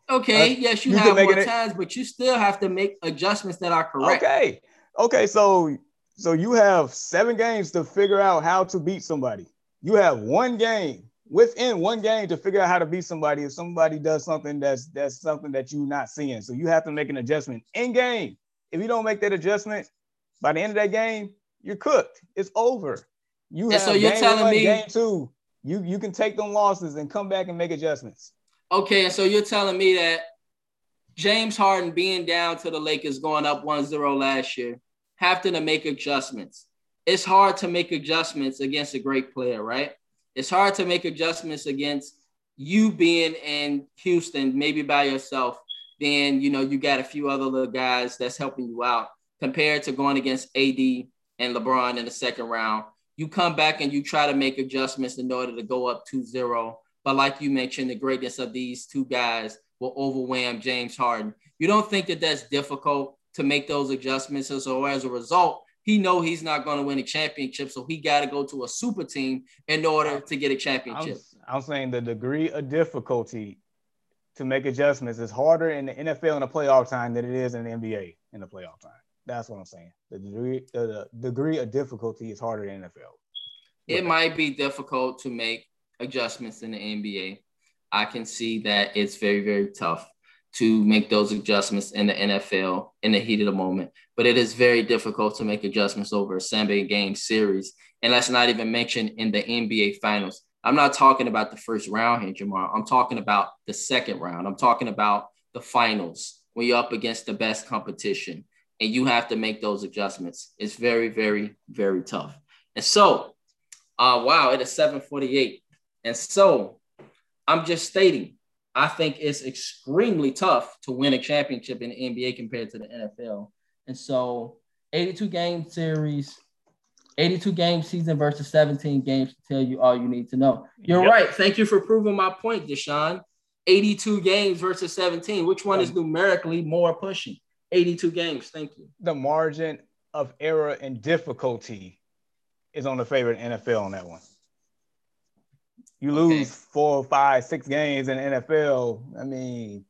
Okay, uh, yes, you, you have more times, but you still have to make adjustments that are correct. Okay. Okay, so so you have seven games to figure out how to beat somebody. You have one game within one game to figure out how to beat somebody if somebody does something that's that's something that you're not seeing. So you have to make an adjustment in game. If you don't make that adjustment by the end of that game, you're cooked. It's over. You have so you're telling one, me game two. You you can take them losses and come back and make adjustments. Okay, so you're telling me that James Harden being down to the Lakers going up 1-0 last year having to make adjustments. It's hard to make adjustments against a great player, right? It's hard to make adjustments against you being in Houston, maybe by yourself. Then, you know, you got a few other little guys that's helping you out compared to going against AD and LeBron in the second round. You come back and you try to make adjustments in order to go up 2 0. But like you mentioned, the greatness of these two guys will overwhelm James Harden. You don't think that that's difficult to make those adjustments. And so as a result, he know he's not going to win a championship, so he got to go to a super team in order to get a championship. I'm, I'm, saying the degree of difficulty to make adjustments is harder in the NFL in the playoff time than it is in the NBA in the playoff time. That's what I'm saying. The degree, the, the degree of difficulty is harder in the NFL. It might be difficult to make adjustments in the NBA. I can see that it's very, very tough to make those adjustments in the NFL in the heat of the moment. But it is very difficult to make adjustments over a seven game series. And let's not even mention in the NBA finals. I'm not talking about the first round here, Jamar. I'm talking about the second round. I'm talking about the finals when you're up against the best competition and you have to make those adjustments. It's very, very, very tough. And so, uh, wow, it is 748. And so I'm just stating I think it's extremely tough to win a championship in the NBA compared to the NFL. And so 82 game series, 82 game season versus 17 games to tell you all you need to know. You're yep. right. Thank you for proving my point, Deshaun. 82 games versus 17. Which one is um, numerically more pushing? 82 games. Thank you. The margin of error and difficulty is on the favorite NFL on that one. You lose okay. four, five, six games in the NFL. I mean,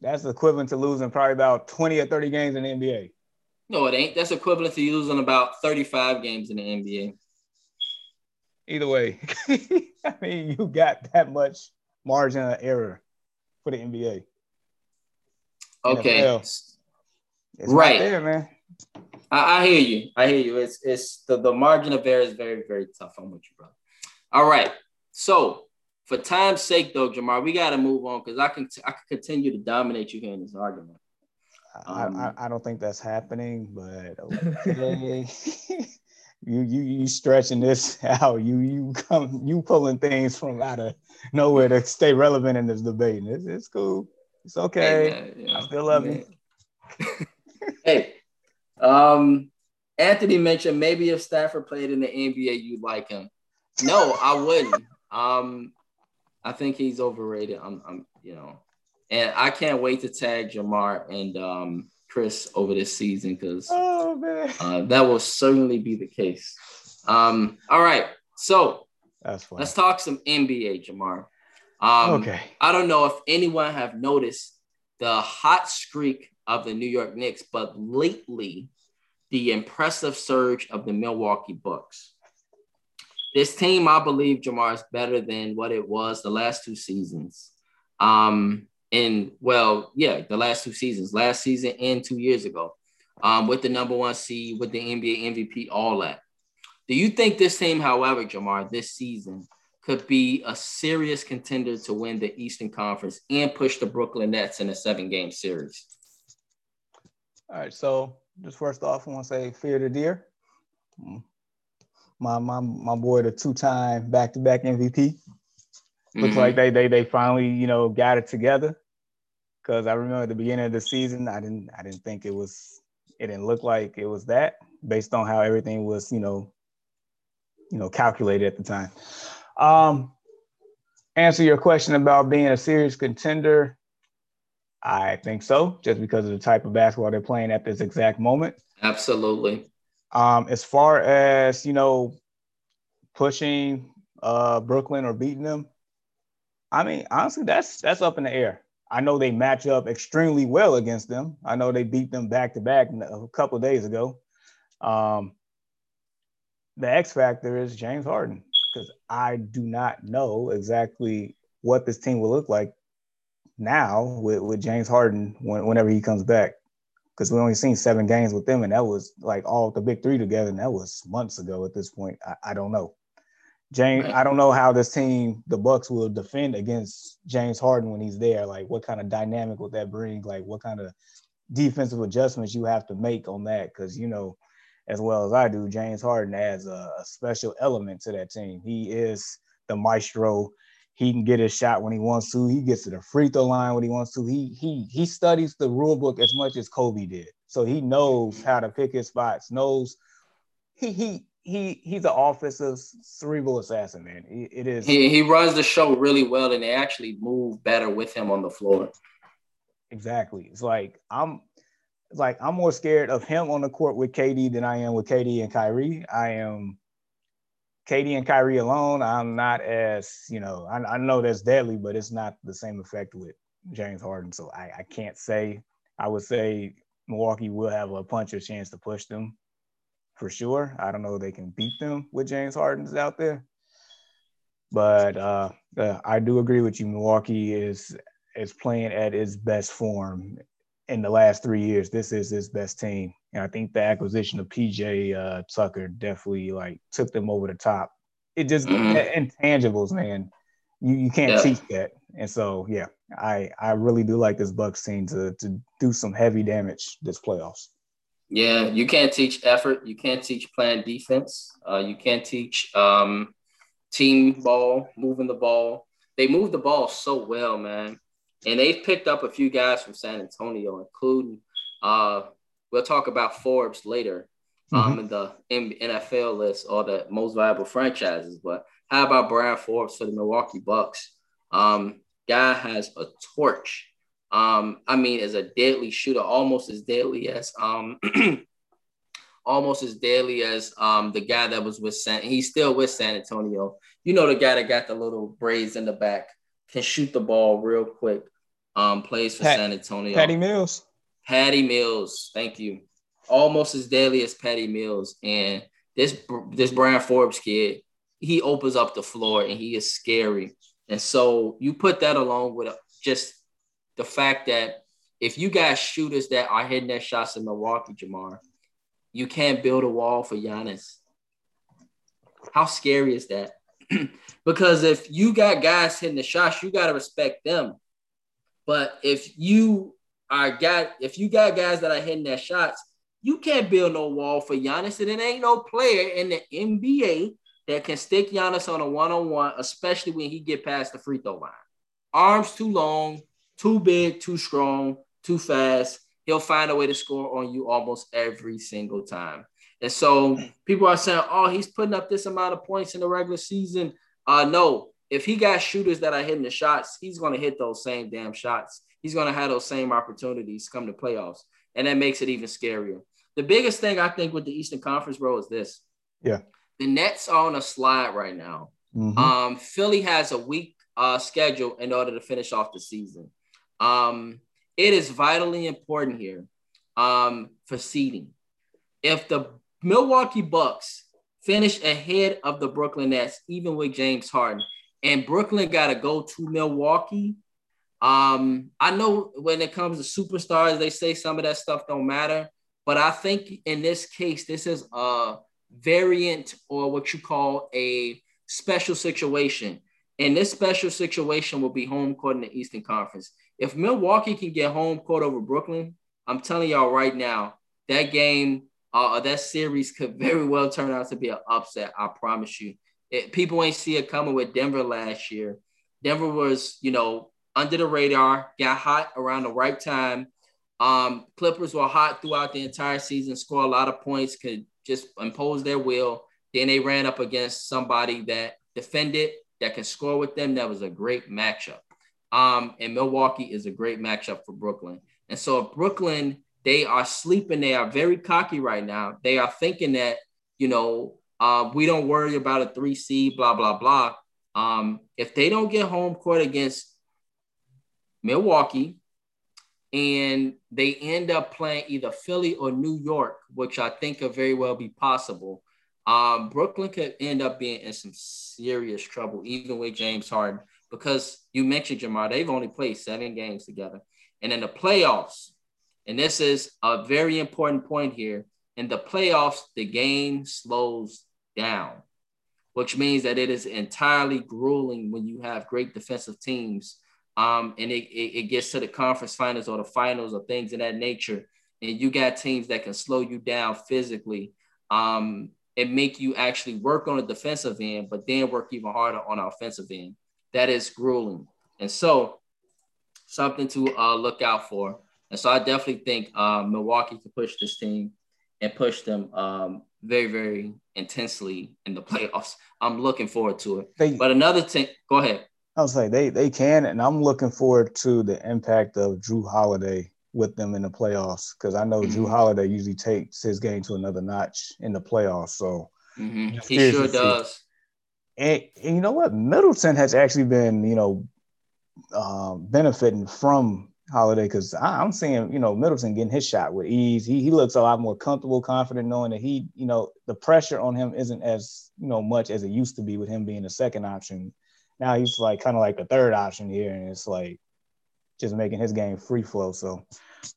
that's equivalent to losing probably about 20 or 30 games in the NBA. No, it ain't. That's equivalent to losing about 35 games in the NBA. Either way, I mean, you got that much margin of error for the NBA. Okay. NFL. Right there, man. I, I hear you. I hear you. It's it's the, the margin of error is very, very tough. I'm with you, brother. All right. So for time's sake, though, Jamar, we got to move on because I can I can continue to dominate you here in this argument. I, Um, I, I don't think that's happening, but okay. you you you stretching this out. You you come you pulling things from out of nowhere to stay relevant in this debate. It's, it's cool. It's okay. Hey, man, I still love you. hey, um, Anthony mentioned maybe if Stafford played in the NBA, you'd like him. No, I wouldn't. Um, I think he's overrated. I'm, I'm, you know, and I can't wait to tag Jamar and um Chris over this season because Oh uh, that will certainly be the case. Um, all right, so that's let's talk some NBA, Jamar. Um, okay. I don't know if anyone have noticed the hot streak of the New York Knicks, but lately the impressive surge of the Milwaukee Bucks. This team, I believe, Jamar is better than what it was the last two seasons. Um, and well, yeah, the last two seasons, last season and two years ago, um, with the number one seed, with the NBA MVP, all that. Do you think this team, however, Jamar, this season could be a serious contender to win the Eastern Conference and push the Brooklyn Nets in a seven game series? All right. So just first off, I want to say fear the deer. My my my boy, the two time back to back MVP. looks Mhm. like they they they finally you know got it together because i remember at the beginning of the season i didn't i didn't think it was it didn't look like it was that based on how everything was you know you know calculated at the time um answer your question about being a serious contender i think so just because of the type of basketball they're playing at this exact moment absolutely. Um, as far as you know, pushing uh, Brooklyn or beating them, I mean, honestly, that's that's up in the air. I know they match up extremely well against them. I know they beat them back to back a couple days ago. Um, the X factor is James Harden because I do not know exactly what this team will look like now with, with James Harden when, whenever he comes back because we only seen seven games with them, and that was like all the big three together, and that was months ago. At this point, I, I don't know. James, I don't know how this team, the Bucks, will defend against James Harden when he's there. Like, what kind of dynamic would that bring? Like, what kind of defensive adjustments you have to make on that? Because you know, as well as I do, James Harden adds a, a special element to that team. He is the maestro. He can get his shot when he wants to. He gets to the free throw line when he wants to. He he he studies the rule book as much as Kobe did. So he knows mm-hmm. how to pick his spots. Knows he he he he's an offensive cerebral assassin, man. It- it is He, he runs the show really well, and they actually move better with him on the floor. exactly. It's like I'm it's like I'm more scared of him on the court with KD than I am with KD and Kyrie. I am KD and Kyrie alone. I'm not as you know. I, I know that's deadly, but it's not the same effect with James Harden. So I, I can't say. I would say Milwaukee will have a puncher's chance to push them for sure. I don't know if they can beat them with James Harden's out there, but uh, uh, I do agree with you. Milwaukee is is playing at its best form in the last three years. This is his best team, and I think the acquisition of PJ uh, Tucker definitely like took them over the top. It just Mhm. intangibles, man. You you can't Yeah. teach that, and so yeah, I I really do like this Bucks team to to do some heavy damage this playoffs. Yeah, you can't teach effort. You can't teach playing defense. Uh, you can't teach um, team ball, moving the ball. They move the ball so well, man. And they've picked up a few guys from San Antonio, including uh, we'll talk about Forbes later um, in the M- NFL list or the most valuable franchises. But how about Bryn Forbes for the Milwaukee Bucks? Um, guy has a torch. Um, I mean, as a deadly shooter, almost as deadly as um, almost as deadly as um the guy that was with San. He's still with San Antonio. You know, the guy that got the little braids in the back can shoot the ball real quick. Um, plays for Pat- San Antonio. Patty Mills. Patty Mills, thank you. Almost as deadly as Patty Mills, and this this Bryn Forbes kid, he opens up the floor and he is scary. And so you put that along with just the fact that if you got shooters that are hitting their shots in Milwaukee, Jamar, you can't build a wall for Giannis. How scary is that? because if you got guys hitting the shots, you got to respect them. But if you are got if you got guys that are hitting their shots, you can't build no wall for Giannis, and it ain't no player in the NBA that can stick Giannis on a one-on-one, especially when he get past the free throw line. Arms too long, too big, too strong, too fast. He'll find a way to score on you almost every single time. And so people are saying, oh, he's putting up this amount of points in the regular season. Uh, no, if he got shooters that are hitting the shots, he's going to hit those same damn shots. He's going to have those same opportunities come to playoffs. And that makes it even scarier. The biggest thing I think with the Eastern Conference, bro, is this. Yeah. The Nets are on a slide right now. Mm-hmm. Um, Philly has a weak uh, schedule in order to finish off the season. Um, it is vitally important here um, for seeding. If the Milwaukee Bucks finish ahead of the Brooklyn Nets, even with James Harden, and Brooklyn got to go to Milwaukee. Um, I know when it comes to superstars, they say some of that stuff don't matter, but I think in this case, this is a variant or what you call a special situation. And this special situation will be home court in the Eastern Conference. If Milwaukee can get home court over Brooklyn, I'm telling y'all right now, that game, uh, that series could very well turn out to be an upset. I promise you. It, people ain't see it coming with Denver last year. Denver was, you know, under the radar, got hot around the right time. Um, Clippers were hot throughout the entire season, score a lot of points, could just impose their will. Then they ran up against somebody that defended, that can score with them. That was a great matchup. Um, and Milwaukee is a great matchup for Brooklyn. And so Brooklyn, they are sleeping. They are very cocky right now. They are thinking that, you know, uh, we don't worry about a three seed, blah, blah, blah. Um, if they don't get home court against Milwaukee and they end up playing either Philly or New York, which I think could very well be possible, um, Brooklyn could end up being in some serious trouble, even with James Harden, because you mentioned Jamar, they've only played seven games together. And in the playoffs, and this is a very important point here, in the playoffs, the game slows down, which means that it is entirely grueling when you have great defensive teams. Um, and it, it, it gets to the conference finals or the finals or things of that nature. And you got teams that can slow you down physically um, and make you actually work on the defensive end, but then work even harder on the offensive end. That is grueling. And so, something to uh, look out for. And so, I definitely think uh, Milwaukee can push this team and push them um, very, very intensely in the playoffs. I'm looking forward to it. They, but another thing, go ahead. I was like, they they can, and I'm looking forward to the impact of Jrue Holiday with them in the playoffs because I know mm-hmm. Jrue Holiday usually takes his game to another notch in the playoffs. So mm-hmm. he sure does. And, and, you know what? Middleton has actually been, you know, um, benefiting from Holiday because I'm seeing, you know, Middleton getting his shot with ease. He he looks a lot more comfortable, confident, knowing that he, you know, the pressure on him isn't as you know much as it used to be with him being the second option. Now he's like kind of like the third option here, and it's like just making his game free flow. So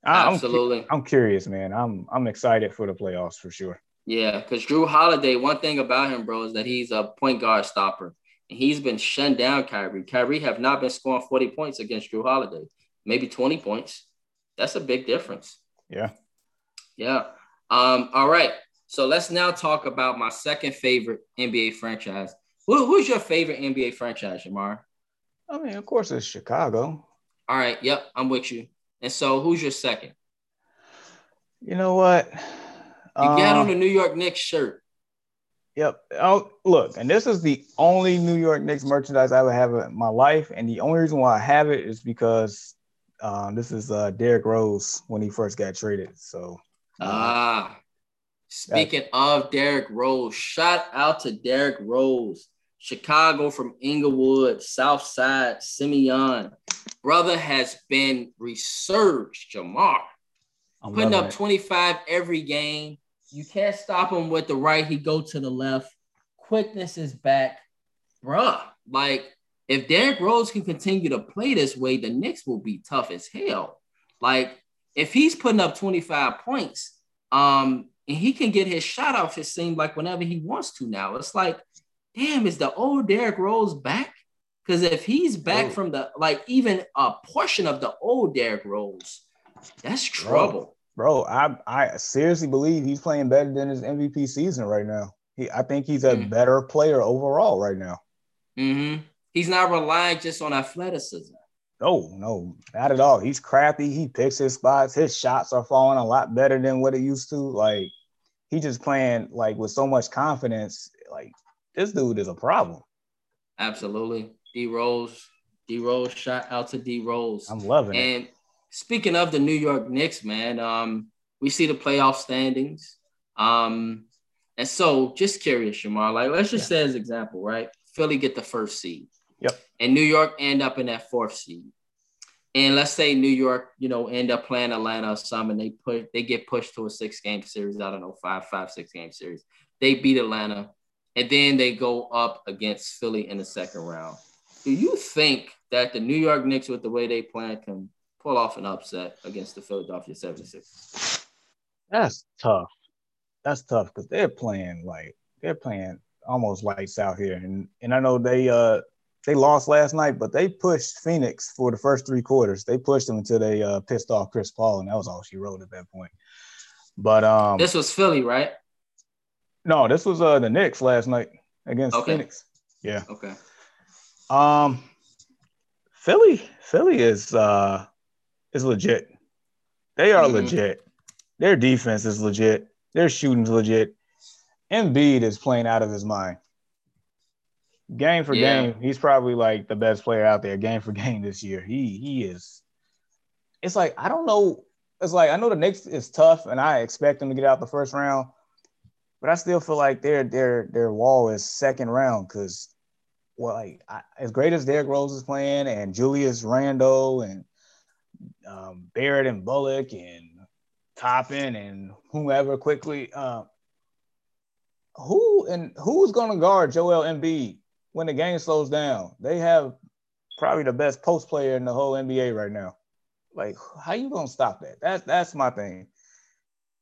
absolutely, I'm, I'm curious, man. I'm I'm excited for the playoffs for sure. Yeah, because Jrue Holiday, one thing about him, bro, is that he's a point guard stopper. And he's been shut down Kyrie. Kyrie have not been scoring 40 points against Jrue Holiday maybe 20 points. That's a big difference. Yeah. Yeah. Um, all right. So let's now talk about my second favorite NBA franchise. Who, who's your favorite NBA franchise, Jamar? I mean, of course, it's Chicago. All right. Yep. I'm with you. And so who's your second? You know what? You um, got on the New York Knicks shirt. Yep. Oh, look, and this is the only New York Knicks merchandise I ever have in my life. And the only reason why I have it is because um, this is uh, Derrick Rose when he first got traded. So ah, speaking of Derrick Rose, shout out to Derrick Rose, Chicago from Englewood, South Side, Simeon. Brother has been resurged, Jamar. I'm putting up 25 every game. You can't stop him with the right. He go to the left. Quickness is back, bruh. Like if Derrick Rose can continue to play this way, the Knicks will be tough as hell. Like if he's putting up 25 points, um, and he can get his shot off, it seems like whenever he wants to now. It's like, damn, is the old Derrick Rose back? Because if he's back oh. from the like even a portion of the old Derrick Rose, that's trouble. Bro, bro, I I seriously believe he's playing better than his MVP season right now. He, I think he's a mm-hmm. better player overall right now. Mm-hmm. He's not relying just on athleticism. No, no, not at all. He's crafty. He picks his spots. His shots are falling a lot better than what it used to. Like he just playing like with so much confidence. Like this dude is a problem. Absolutely. D Rose. D Rose shout out to D Rose. I'm loving and it. And speaking of the New York Knicks, man, um, we see the playoff standings. Um, and so just curious, Shamar, like let's just yeah. say as example, right? Philly get the first seed. Yep. And New York end up in that fourth seed. And let's say New York, you know, end up playing Atlanta or some, and they put they get pushed to a six game series. I don't know, five, five, six game series. They beat Atlanta, and then they go up against Philly in the second round. Do you think that the New York Knicks, with the way they play, can pull off an upset against the Philadelphia 76ers? That's tough. That's tough because they're playing like they're playing almost lights out here, and and I know they uh they lost last night, but they pushed Phoenix for the first three quarters. They pushed them until they uh, pissed off Chris Paul, and that was all she wrote at that point. But um, this was Philly, right? No, this was uh the Knicks last night against okay. Phoenix. Yeah. Okay. Um, Philly, Philly is uh is legit. They are mm-hmm. legit. Their defense is legit. Their shooting's legit. Embiid is playing out of his mind game for yeah. game, he's probably like the best player out there. Game for game this year, he he is. It's like I don't know. It's like I know the Knicks is tough, and I expect them to get out the first round, but I still feel like their their their wall is second round because, well, like I, as great as Derrick Rose is playing, and Julius Randle and um, Barrett and Bullock and Toppin and whomever quickly. Uh, who and who's going to guard Joel Embiid? when the game slows down. They have probably the best post player in the whole NBA right now. Like, how you gonna stop that? That's that's my thing.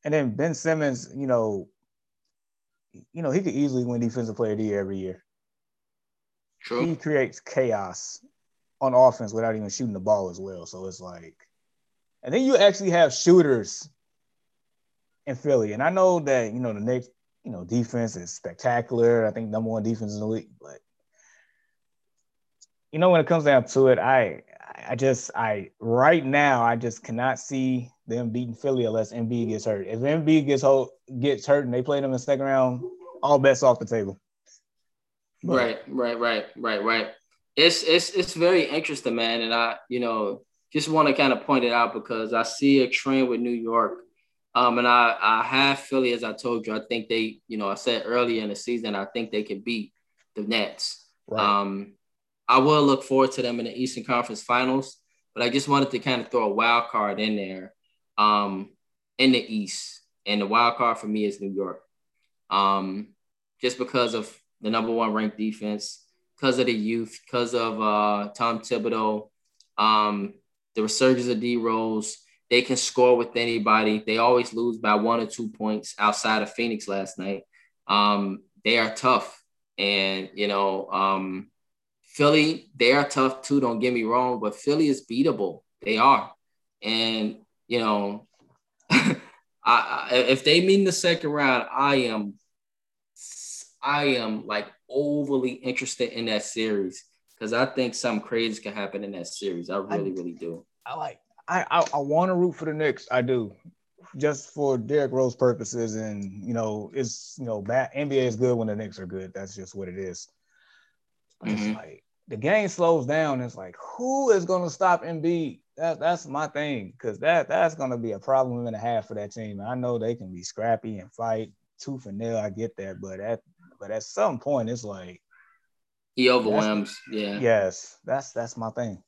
And then Ben Simmons, you know, you know, he could easily win defensive player of the year every year. True. He creates chaos on offense without even shooting the ball as well. So it's like, and then you actually have shooters in Philly. And I know that, you know, the Knicks, you know, defense is spectacular. I think number one defense in the league, but you know, when it comes down to it, I I just I right now I just cannot see them beating Philly unless Embiid gets hurt. If Embiid gets hurt, gets hurt and they play them in the second round, all bets off the table. But, right, right, right, right, right. It's it's it's very interesting, man. And I, you know, just want to kind of point it out because I see a trend with New York. Um, and I I have Philly, as I told you. I think they, you know, I said earlier in the season, I think they can beat the Nets. Right. Um, I will look forward to them in the Eastern Conference Finals, but I just wanted to kind of throw a wild card in there um, in the East. And the wild card for me is New York. Um, just because of the number one ranked defense, because of the youth, because of uh, Tom Thibodeau, um, the resurgence of D Rose. They can score with anybody. They always lose by one or two points outside of Phoenix last night. Um, they are tough. And, you know, um, Philly, they are tough too. Don't get me wrong, but Philly is beatable. They are, and you know, I, I, if they meet in the second round, I am, I am like overly interested in that series because I think something crazy can happen in that series. I really, I, really do. I like. I I, I want to root for the Knicks. I do, just for Derrick Rose purposes, and you know, it's you know, bad, NBA is good when the Knicks are good. That's just what it is. Mm-hmm. It's like the game slows down. It's like who is going to stop Embiid? That, that's my thing because that that's going to be a problem and a half for that team. I know they can be scrappy and fight tooth and nail. I get that, but at but at some point, it's like he overwhelms. Yeah. Yes, that's that's my thing.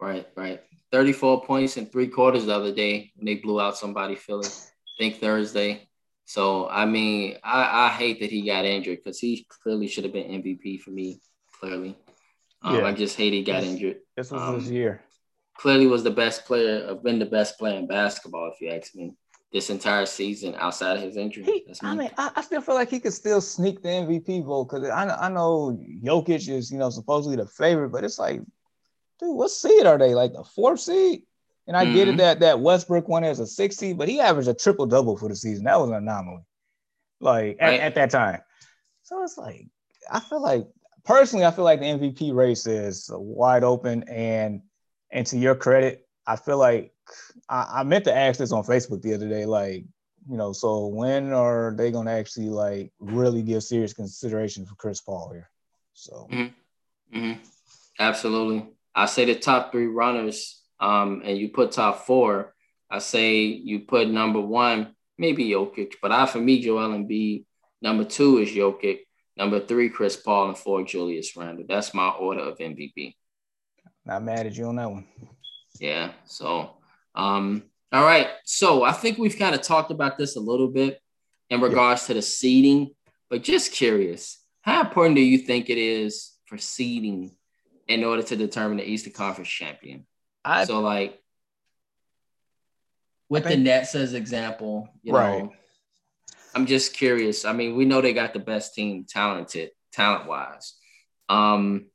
Right, right. Thirty-four points in three quarters the other day when they blew out somebody. Philly, I think Thursday. So I mean, I, I hate that he got injured because he clearly should have been MVP for me. Clearly. Um, yeah. I just hate he got injured. This was um, his year. clearly was the best player, uh, been the best player in basketball, if you ask me, this entire season outside of his injury. He, I mean, I, I, still feel like he could still sneak the MVP vote because I, I know Jokic is, you know, supposedly the favorite, but it's like, dude, what seed are they? Like the fourth seed? And I mm-hmm. get it mm-hmm. that that Westbrook one has a six seed, but he averaged a triple double for the season. That was an anomaly, like at, at that time. So it's like I feel like personally, I feel like the MVP race is wide open. And and to your credit, I feel like I, I meant to ask this on Facebook the other day, like, you know, so when are they going to actually like really give serious consideration for Chris Paul here? So, mm-hmm. Mm-hmm. absolutely. I say the top three runners, um, and you put top four. I say you put number one, maybe Jokic, but I for me, Joel Embiid. Number two is Jokic. Number three, Chris Paul, and four, Julius Randle. That's my order of MVP. Not mad at you on that one. Yeah. So, um, all right. So I think we've kind of talked about this a little bit in regards yeah. to the seeding, but just curious, how important do you think it is for seeding in order to determine the Eastern Conference champion? I, so, like, with think, the Nets as example, you right. know, I'm just curious. I mean, we know they got the best team, talented, talent wise. Um,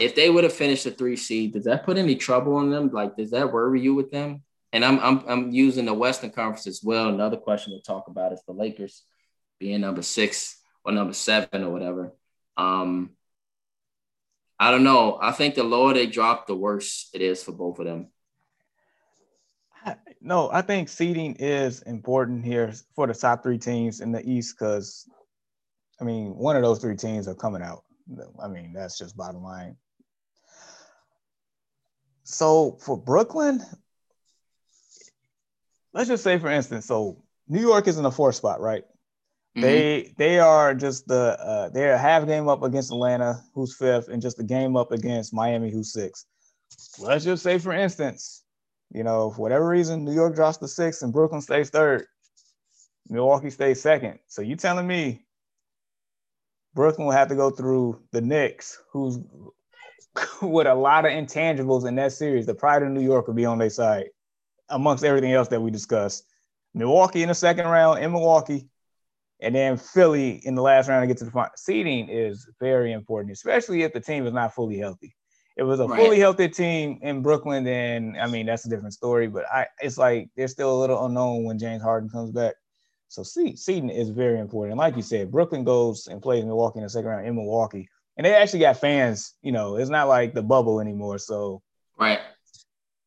if they would have finished the three seed, does that put any trouble on them? Like, does that worry you with them? And I'm I'm I'm using the Western Conference as well. Another question to talk about is the Lakers being number six or number seven or whatever. Um, I don't know. I think the lower they drop, the worse it is for both of them. No, I think seeding is important here for the top three teams in the East because, I mean, one of those three teams are coming out. I mean, that's just bottom line. So for Brooklyn, let's just say, for instance, so New York is in the fourth spot, right? Mm-hmm. They they are just the uh, they're a half game up against Atlanta, who's fifth, and just a game up against Miami, who's sixth. Let's just say, for instance, you know, for whatever reason, New York drops to six and Brooklyn stays third. Milwaukee stays second. So you telling me Brooklyn will have to go through the Knicks, who's with a lot of intangibles in that series. The pride of New York will be on their side, amongst everything else that we discussed. Milwaukee in the second round in Milwaukee, and then Philly in the last round to get to the final. Seeding is very important, especially if the team is not fully healthy it was a right. fully healthy team in Brooklyn, then I mean that's a different story. But I, it's like they're still a little unknown when James Harden comes back. So seed, seeding is very important. And like you said, Brooklyn goes and plays Milwaukee in the second round in Milwaukee, and they actually got fans. You know, it's not like the bubble anymore. So right.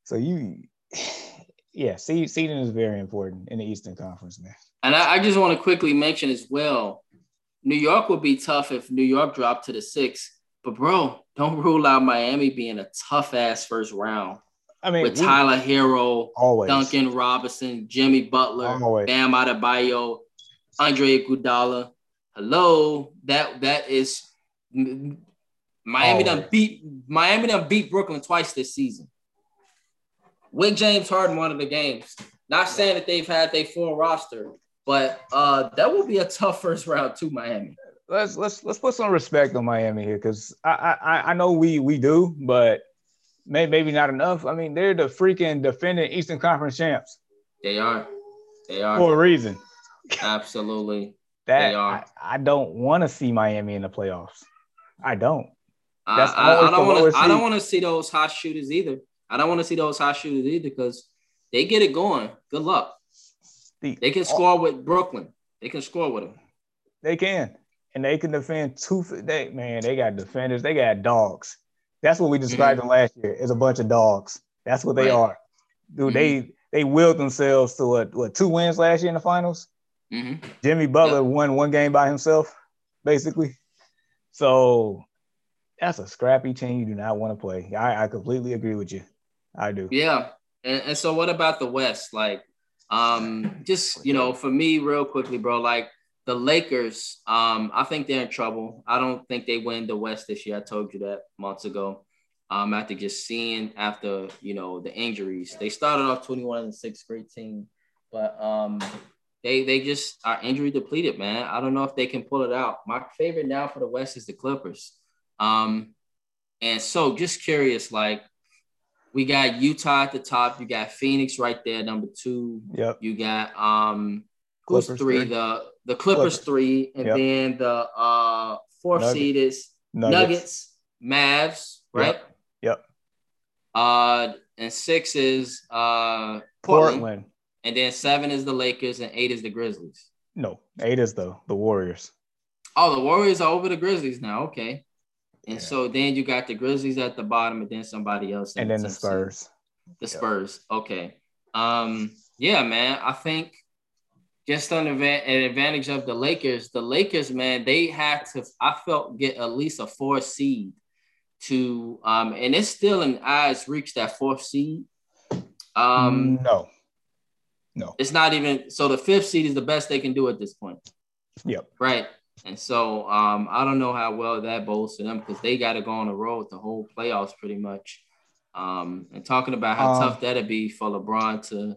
So you, yeah, seed, seeding is very important in the Eastern Conference, man. And I, I just want to quickly mention as well, New York would be tough if New York dropped to the six but bro, don't rule out Miami being a tough ass first round. I mean, with Tyler Herro, always. Duncan Robinson, Jimmy Butler, always. Bam Adebayo, Andre Iguodala. Hello, that that is Miami always. done beat Miami done beat Brooklyn twice this season. With James Harden one of the games. Not saying that they've had their full roster, but uh, that will be a tough first round to Miami let's let's let's put some respect on Miami here because I, I I know we we do, but maybe maybe not enough. I mean, they're the freaking defending Eastern Conference champs. They are. They are for a reason. Absolutely. that they are. I, I don't want to see Miami in the playoffs. I don't. That's I, I don't want to. I don't want to see those hot shooters either. I don't want to see those hot shooters either because they get it going. Good luck. The, they can score with Brooklyn. They can score with them. They can and they can defend two. They man, they got defenders. They got dogs. That's what we described mm-hmm. them last year as a bunch of dogs. That's what they right. are, dude. Mm-hmm. They they willed themselves to what what two wins last year in the finals. Mm-hmm. Jimmy Butler yep. won one game by himself, basically. So that's a scrappy team you do not want to play. I, I completely agree with you. I do. Yeah. And, and so what about the West? Like, um, just you know, for me, real quickly, bro, like the Lakers, um, I think they're in trouble. I don't think they win the West this year. I told you that months ago. Um, after just seeing after you know the injuries, they started off 21 and sixth grade team, but um, they they just are injury depleted, man. I don't know if they can pull it out. My favorite now for the West is the Clippers. Um, and so just curious, like we got Utah at the top. You got Phoenix right there, number two. Yep. You got um who's Clippers three? three. The the Clippers, Clippers. three, and Yep. then the uh fourth Nuggets. seed is Nuggets. Mavs, right? Yep. Uh, and six is uh Portland, Portland. and then seven is the Lakers, and eight is the Grizzlies. No, eight is the the Warriors. Oh, the Warriors are over the Grizzlies now. Okay. And Yeah. so then you got the Grizzlies at the bottom, and then somebody else, And then the 10th seed. Spurs. The Spurs. Okay. Um, yeah, man. I think just on an advantage of the Lakers, the Lakers, man, they have to, I felt, get at least a four seed to um, and it's still in eyes reach that fourth seed. Um, no. No. it's not even so the fifth seed is the best they can do at this point. Yep. Right. And so um, I don't know how well that bodes for them because they got to go on the road the whole playoffs pretty much. Um, and talking about how Um, tough that'd be for LeBron to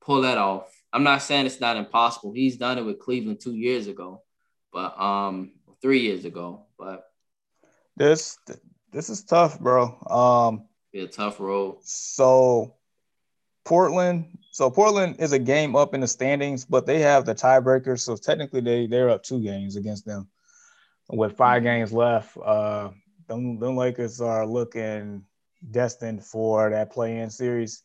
pull that off. I'm not saying it's not impossible. He's done it with Cleveland two years ago, but um, three years ago. But This this is tough, bro. Um, be a tough road. so Portland, so Portland is a game up in the standings, but they have the tiebreaker. So technically they they're up two games against them. With five games left, uh them, them Lakers are looking destined for that play-in series.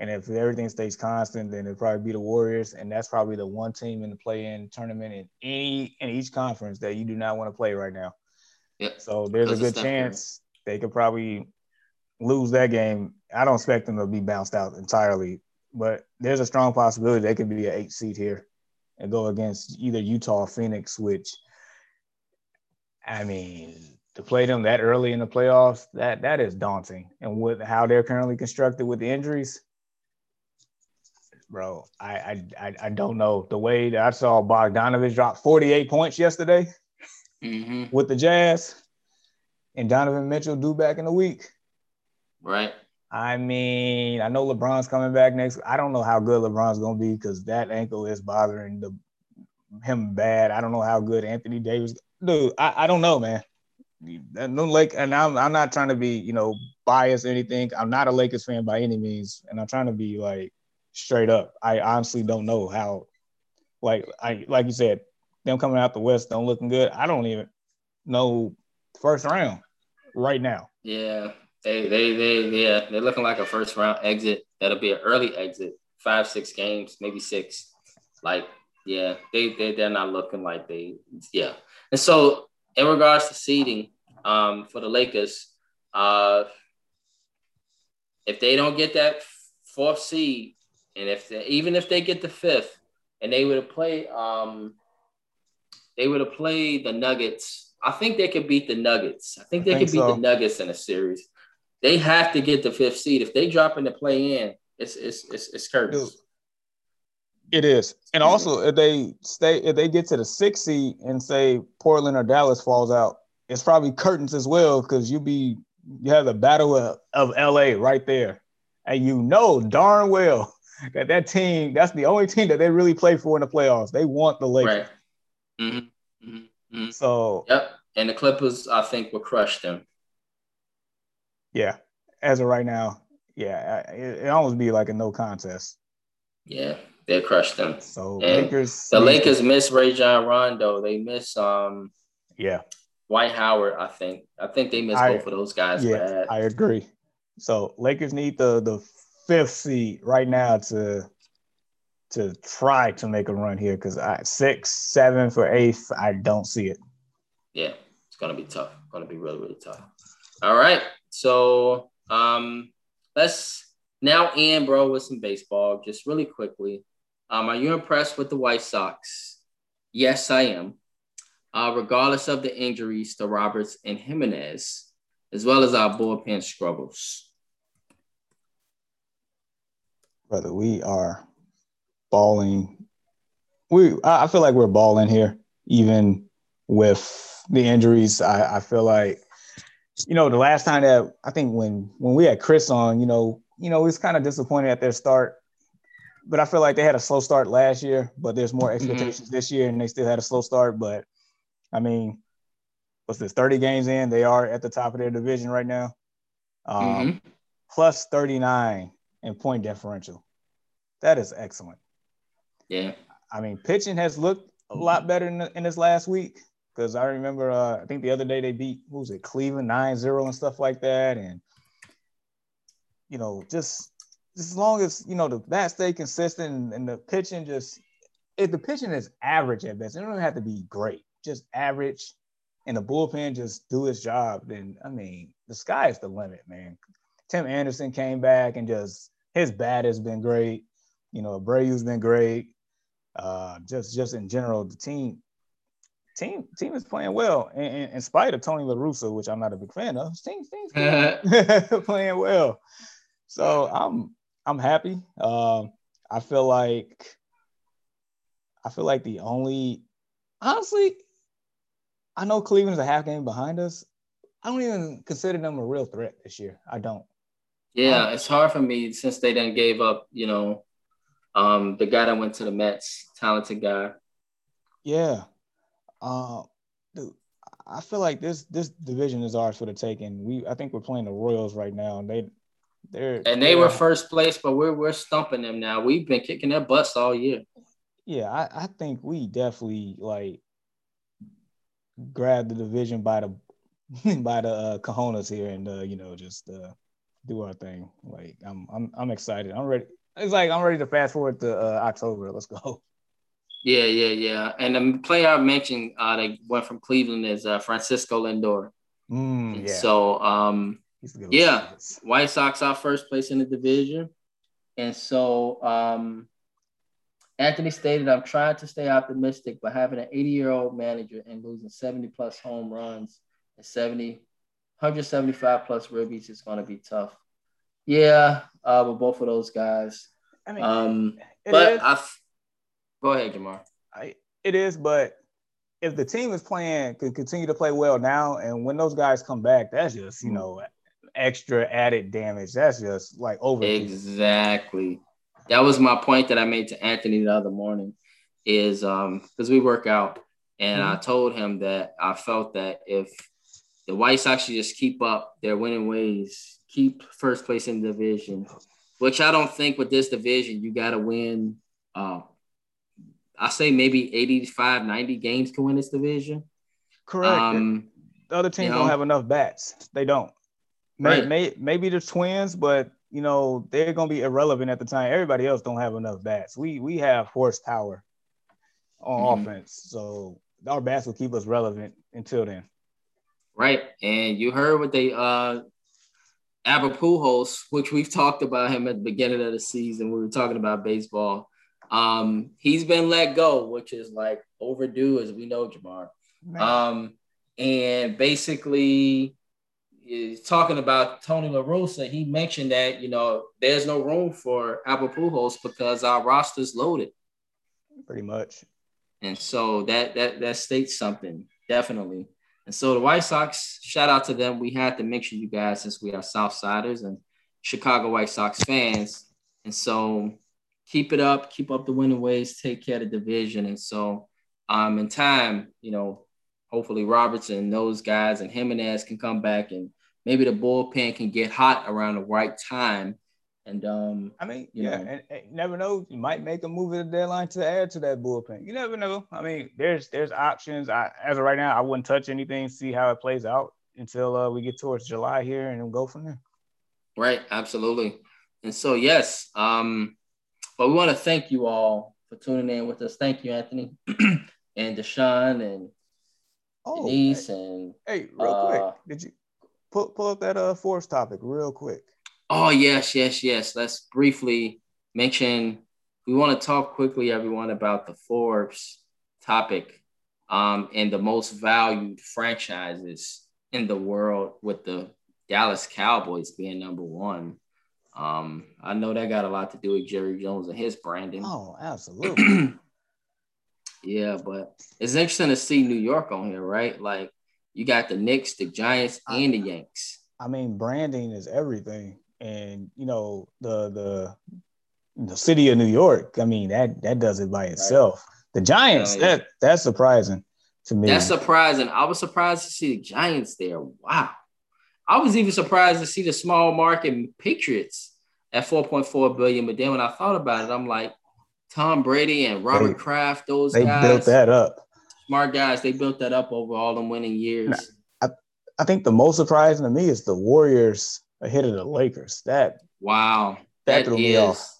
And if everything stays constant, then it'll probably be the Warriors. And that's probably the one team in the play-in tournament in any in each conference that you do not want to play right now. Yep. So there's a good chance they could probably lose that game. I don't expect them to be bounced out entirely, but there's a strong possibility they could be an eight seed here and go against either Utah or Phoenix, which I mean, to play them that early in the playoffs, that that is daunting. And with how they're currently constructed with the injuries, bro, I I I, don't know. The way that I saw Bogdanovich drop 48 points yesterday hmm with the Jazz and Donovan Mitchell due back in a week. Right. I mean, I know LeBron's coming back next. I don't know how good LeBron's gonna be because that ankle is bothering the him bad. I don't know how good Anthony Davis. Dude, I, I don't know, man. No Lake, and I'm I'm not trying to be you know biased or anything. I'm not a Lakers fan by any means, and I'm trying to be like straight up. I honestly don't know how. Like I like you said, them coming out the West don't looking good. I don't even know first round right now. Yeah. They they they yeah, they're looking like a first round exit. That'll be an early exit. Five, six games, maybe six. Like, yeah, they they they're not looking like they yeah. And so in regards to seeding, um, for the Lakers, uh if they don't get that fourth seed, and if they, even if they get the fifth, and they would have played um they would have played the Nuggets. I think they could beat the Nuggets. I think they I think could beat so. the Nuggets in a series. They have to get the fifth seed. If they drop in the play in, it's it's it's, it's curtains. It is. And also if they stay if they get to the sixth seed and say Portland or Dallas falls out, it's probably curtains as well because you be you have the battle of, of LA right there. And you know darn well that that team, that's the only team that they really play for in the playoffs. They want the Lakers. Right. Mm-hmm. Mm-hmm. So Yep. And the Clippers, I think, will crush them. yeah, as of right now, yeah, it, it almost be like a no contest. Yeah, they'll crush them. So And Lakers The Lakers miss Rajon Rondo. They miss um yeah, Dwight Howard, I think. I think they miss I- both of those guys Yeah, bad. I agree. So Lakers need the the fifth seed right now to to try to make a run here because I six, seven for eighth, I don't see it. yeah, it's gonna be tough. Gonna be really, really tough. All right. So um let's now in, bro, with some baseball. Just really quickly. Um, are you impressed with the White Sox? Yes, I am. Uh, regardless of the injuries to Roberts and Jimenez, as well as our bullpen struggles. Brother, we are balling. We I feel like we're balling here, even with the injuries. I, I feel like, you know, the last time that I think when when we had Chris on, you know, you know, it was kind of disappointed at their start. But I feel like they had a slow start last year, but there's more expectations this year, and they still had a slow start. But I mean, what's this? 30 games in, they are at the top of their division right now. Um, Mhm. plus 39 in point differential. That is excellent. Yeah. I mean, pitching has looked a lot better in, in this last week because I remember, uh, I think the other day they beat, who was it, Cleveland 9 0 and stuff like that. And, you know, just, just as long as, you know, the bats stay consistent and, and the pitching just, if the pitching is average at best, it don't have to be great, just average, and the bullpen just do its job, then, I mean, the sky is the limit, man. Tim Anderson came back and just, his bat has been great. You know, Abreu's been great. Uh, just just in general, the team team team is playing well. In, in, in spite of Tony La Russa, which I'm not a big fan of, team team's playing well. So I'm I'm happy. Um, I feel like I feel like the only honestly, I know Cleveland's a half game behind us. I don't even consider them a real threat this year. I don't. Yeah, um, it's hard for me since they then gave up, you know, um, the guy that went to the Mets, talented guy. Yeah. Uh, dude, I feel like this this division is ours for the taking. We I think we're playing the Royals right now, and they they're and they they're, were first place, but we're we're stumping them now. We've been kicking their butts all year. Yeah, I, I think we definitely like grab the division by the by the uh, cojones here, and uh, you know just uh, do our thing. Like I'm I'm I'm excited. I'm ready it's like I'm ready to fast forward to uh, October. Let's go. Yeah, yeah, yeah. And the player I mentioned uh, that went from Cleveland is uh, Francisco Lindor. Mm, yeah. So, um, yeah, White Sox are first place in the division, and so um, Anthony stated, "I'm trying to stay optimistic, but having an 80 year old manager and losing 70 plus home runs and 70, 175 plus ribbies is going to be tough." Yeah, uh, with both of those guys. I mean, um, but I go ahead, Jamar. I, it is, but if the team is playing, could continue to play well now, and when those guys come back, that's just you know extra added damage. That's just like over. Exactly. That was my point that I made to Anthony the other morning. Is um because we work out, and mm-hmm. I told him that I felt that if the White Sox should just keep up their winning ways, keep first place in the division, which I don't think with this division, you got to win. Uh, I say maybe 85, 90 games to win this division. Correct. Um, the other teams you know, don't have enough bats. They don't. May, right. may, maybe the Twins, but you know they're gonna be irrelevant at the time. Everybody else don't have enough bats. We we have horsepower on mm-hmm. offense, so our bats will keep us relevant until then. Right, and you heard what they uh Albert Pujols, which we've talked about him at the beginning of the season. We were talking about baseball. Um, he's been let go, which is like overdue, as we know, Jamar. Um, and basically, talking about Tony La Russa, he mentioned that you know there's no room for Albert Pujols because our roster's loaded. Pretty much. And so that that that states something definitely. And so the White Sox, shout out to them. We had to mention you guys since we are Southsiders and Chicago White Sox fans. And so keep it up, keep up the winning ways, take care of the division. And so um in time, you know, hopefully Robertson, those guys and Jimenez can come back and maybe the bullpen can get hot around the right time and um, I mean, yeah, and, and never know. You might make a move at the deadline to add to that bullpen. You never know. I mean, there's there's options. I as of right now, I wouldn't touch anything. See how it plays out until uh, we get towards July here, and we'll go from there. Right. Absolutely. And so yes, um, but we want to thank you all for tuning in with us. Thank you, Anthony, and Deshaun, and oh, Denise, hey, and hey, real uh, quick, did you pull pull up that uh Forbes topic real quick? Oh, yes, yes, yes. Let's briefly mention we want to talk quickly, everyone, about the Forbes topic um, and the most valued franchises in the world, with the Dallas Cowboys being number one. Um, I know that got a lot to do with Jerry Jones and his branding. Oh, absolutely. yeah, but it's interesting to see New York on here, right? Like you got the Knicks, the Giants, and the Yanks. I mean, branding is everything and you know the the the city of New York. I mean that that does it by itself. The Giants yeah. that that's surprising to me. That's surprising. I was surprised to see the Giants there. Wow. I was even surprised to see the small market Patriots at 4.4 billion. But then when I thought about it, I'm like, Tom Brady and Robert they, Kraft, those they guys built that up. Smart guys, they built that up over all them winning years. I, I think the most surprising to me is the Warriors ahead of the Lakers. That wow, that, that threw me off.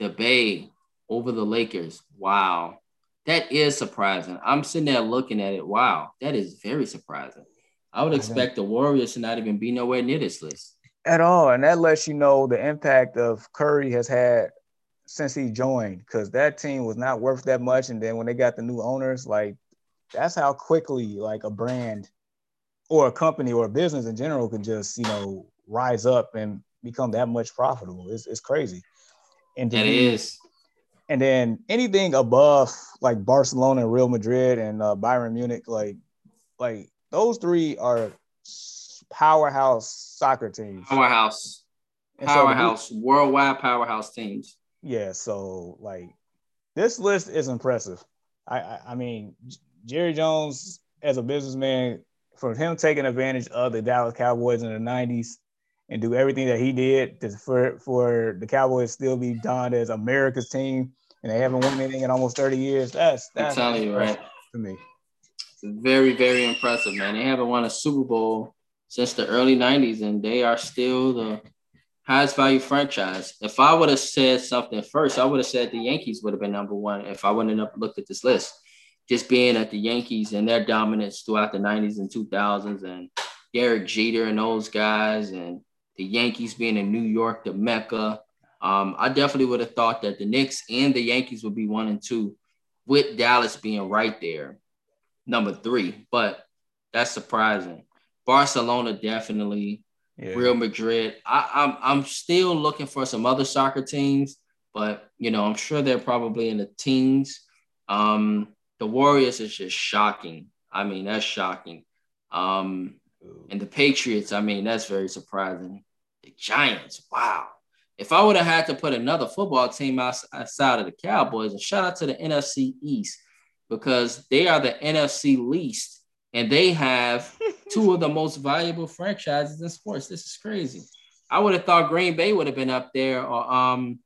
The Bay over the Lakers. Wow. That is surprising. I'm sitting there looking at it. Wow, that is very surprising. I would expect the Warriors to not even be nowhere near this list. At all. And that lets you know the impact of Curry has had since he joined, because that team was not worth that much. And then when they got the new owners, like that's how quickly like a brand or a company or a business in general can just, you know, rise up and become that much profitable. It's, it's crazy. And it is. And then anything above like Barcelona and Real Madrid and uh, Bayern Munich, like like those three are powerhouse soccer teams. Powerhouse. And powerhouse, so worldwide powerhouse teams. Yeah, so like this list is impressive. I, I, I mean, Jerry Jones as a businessman, for him taking advantage of the Dallas Cowboys in the '90s and do everything that he did to, for for the Cowboys still be donned as America's team, and they haven't won anything in almost 30 years. That's that's I'm telling you, right? To me, very, very impressive, man. They haven't won a Super Bowl since the early 90s, and they are still the highest value franchise. If I would have said something first, I would have said the Yankees would have been number one if I wouldn't have looked at this list. Just being at the Yankees and their dominance throughout the 90s and 2000s, and Derek Jeter and those guys, and the Yankees being in New York, the Mecca. Um, I definitely would have thought that the Knicks and the Yankees would be one and two, with Dallas being right there number three, but that's surprising. Barcelona definitely, yeah. Real Madrid. I, I'm I'm still looking for some other soccer teams, but you know I'm sure they're probably in the teens. Um, the Warriors is just shocking. I mean that's shocking. Um, and the Patriots, I mean that's very surprising. The Giants, wow. If I would have had to put another football team outside of the Cowboys, and shout out to the NFC East, because they are the NFC least and they have two of the most valuable franchises in sports. This is crazy. I would have thought Green Bay would have been up there or um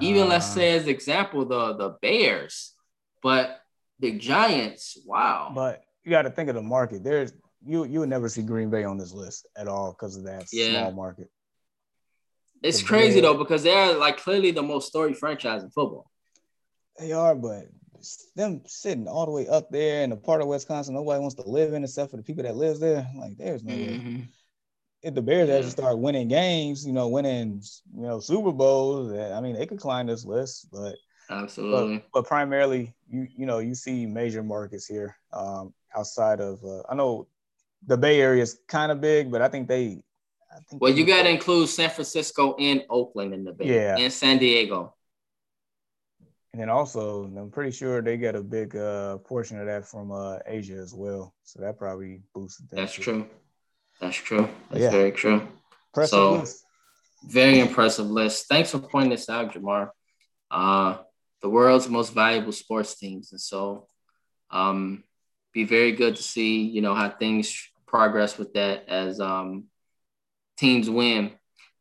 even let's say as example the the Bears, but the Giants, wow. But you got to think of the market. There's you you would never see Green Bay on this list at all because of that yeah. small market. It's crazy though because they're like clearly the most storied franchise in football. They are, but them sitting all the way up there in the part of Wisconsin nobody wants to live in except for the people that lives there. Like there's no mm-hmm. way. If the Bears yeah. actually start winning games, you know, winning you know Super Bowls, I mean they could climb this list, but absolutely. But, but primarily, you you know you see major markets here um, outside of uh, I know the Bay Area is kind of big, but I think they. I think well, you got to include San Francisco and Oakland in the Bay, yeah, and San Diego. And then also, I'm pretty sure they get a big uh, portion of that from uh, Asia as well. So that probably boosted that. That's too. true. That's true. That's yeah. very true. Impressive so, list. very impressive list. Thanks for pointing this out, Jamar. Uh, the world's most valuable sports teams. And so, um, be very good to see, you know, how things progress with that as um, teams win.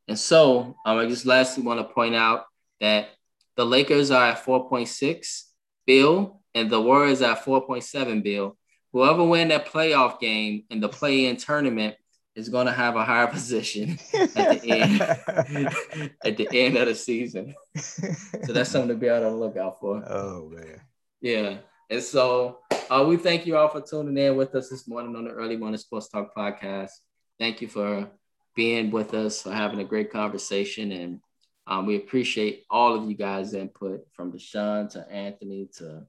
And so, um, I just lastly want to point out that the Lakers are at 4.6 bill, and the Warriors are at 4.7 bill. Whoever win that playoff game in the play-in tournament is going to have a higher position at the end at the end of the season. So that's something to be able to look out for. Oh man. Yeah. And so uh, we thank you all for tuning in with us this morning on the Early Morning Sports Talk podcast. Thank you for being with us, for having a great conversation, and um, we appreciate all of you guys' input from Deshaun to Anthony to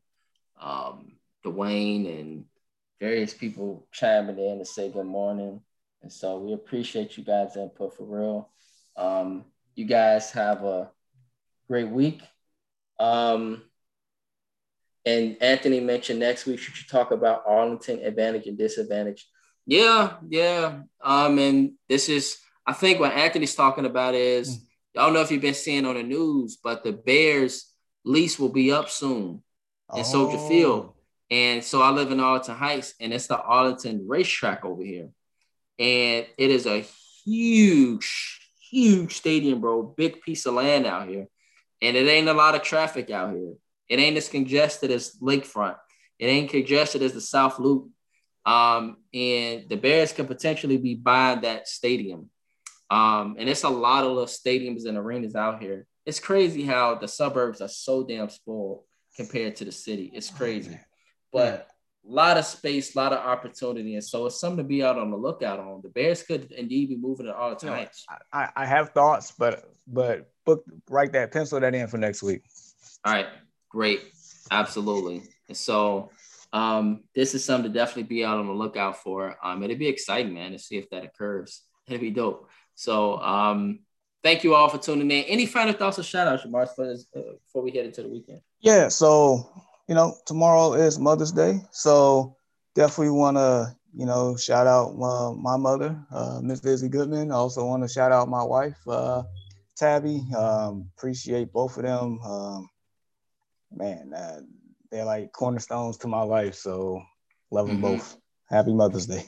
um, Dwayne and various people chiming in to say good morning. And so we appreciate you guys' input for real. Um, you guys have a great week. Um, and Anthony mentioned next week should you talk about Arlington advantage and disadvantage. Yeah, yeah. Um, and this is I think what Anthony's talking about is mm. I don't know if you've been seeing on the news, but the Bears lease will be up soon in oh. Soldier Field. And so I live in Arlington Heights, and it's the Arlington racetrack over here. and it is a huge, huge stadium, bro. Big piece of land out here, and it ain't a lot of traffic out here. It ain't as congested as Lakefront. It ain't congested as the South Loop. Um, and the Bears can potentially be buying that stadium. Um, and it's a lot of little stadiums and arenas out here. It's crazy how the suburbs are so damn spoiled compared to the city. It's crazy. But a lot of space, a lot of opportunity. And so it's something to be out on the lookout on. The Bears could indeed be moving it all the time. I, I have thoughts, but but book write that, pencil that in for next week. All right, great. Absolutely. And so um, this is something to definitely be out on the lookout for. Um, it'd be exciting, man, to see if that occurs. It'd be dope. So um, thank you all for tuning in. Any final thoughts or shout outs, Jamar, uh, before we head into the weekend? Yeah, so you know, tomorrow is Mother's Day, so definitely want to you know shout out uh, my mother, uh, Miss Lizzie Goodman. I also want to shout out my wife, uh, Tabby. Um, appreciate both of them. Um, man, uh, they're like cornerstones to my life. So love them mm-hmm. both. Happy Mother's Day.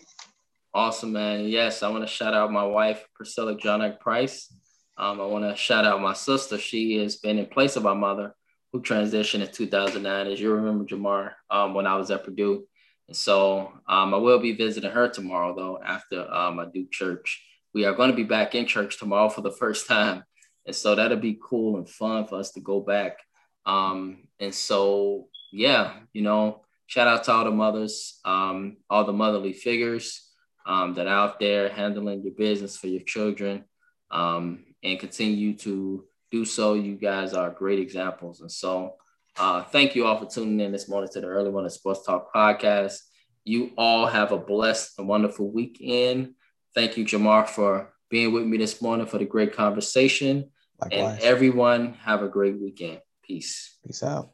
Awesome, man. Yes, I want to shout out my wife, Priscilla John Price. Um, I want to shout out my sister. She has been in place of my mother, who transitioned in 2009, as you remember, Jamar, um, when I was at Purdue. And so um, I will be visiting her tomorrow, though, after um, I do church. We are going to be back in church tomorrow for the first time. And so that'll be cool and fun for us to go back. Um, and so yeah, you know, shout out to all the mothers, um, all the motherly figures um, that are out there handling your business for your children um, and continue to do so. You guys are great examples. And so uh, thank you all for tuning in this morning to the Early Morning Sports Talk podcast. You all have a blessed and wonderful weekend. Thank you, Jamar, for being with me this morning for the great conversation. Likewise. And everyone have a great weekend. Peace. Peace out.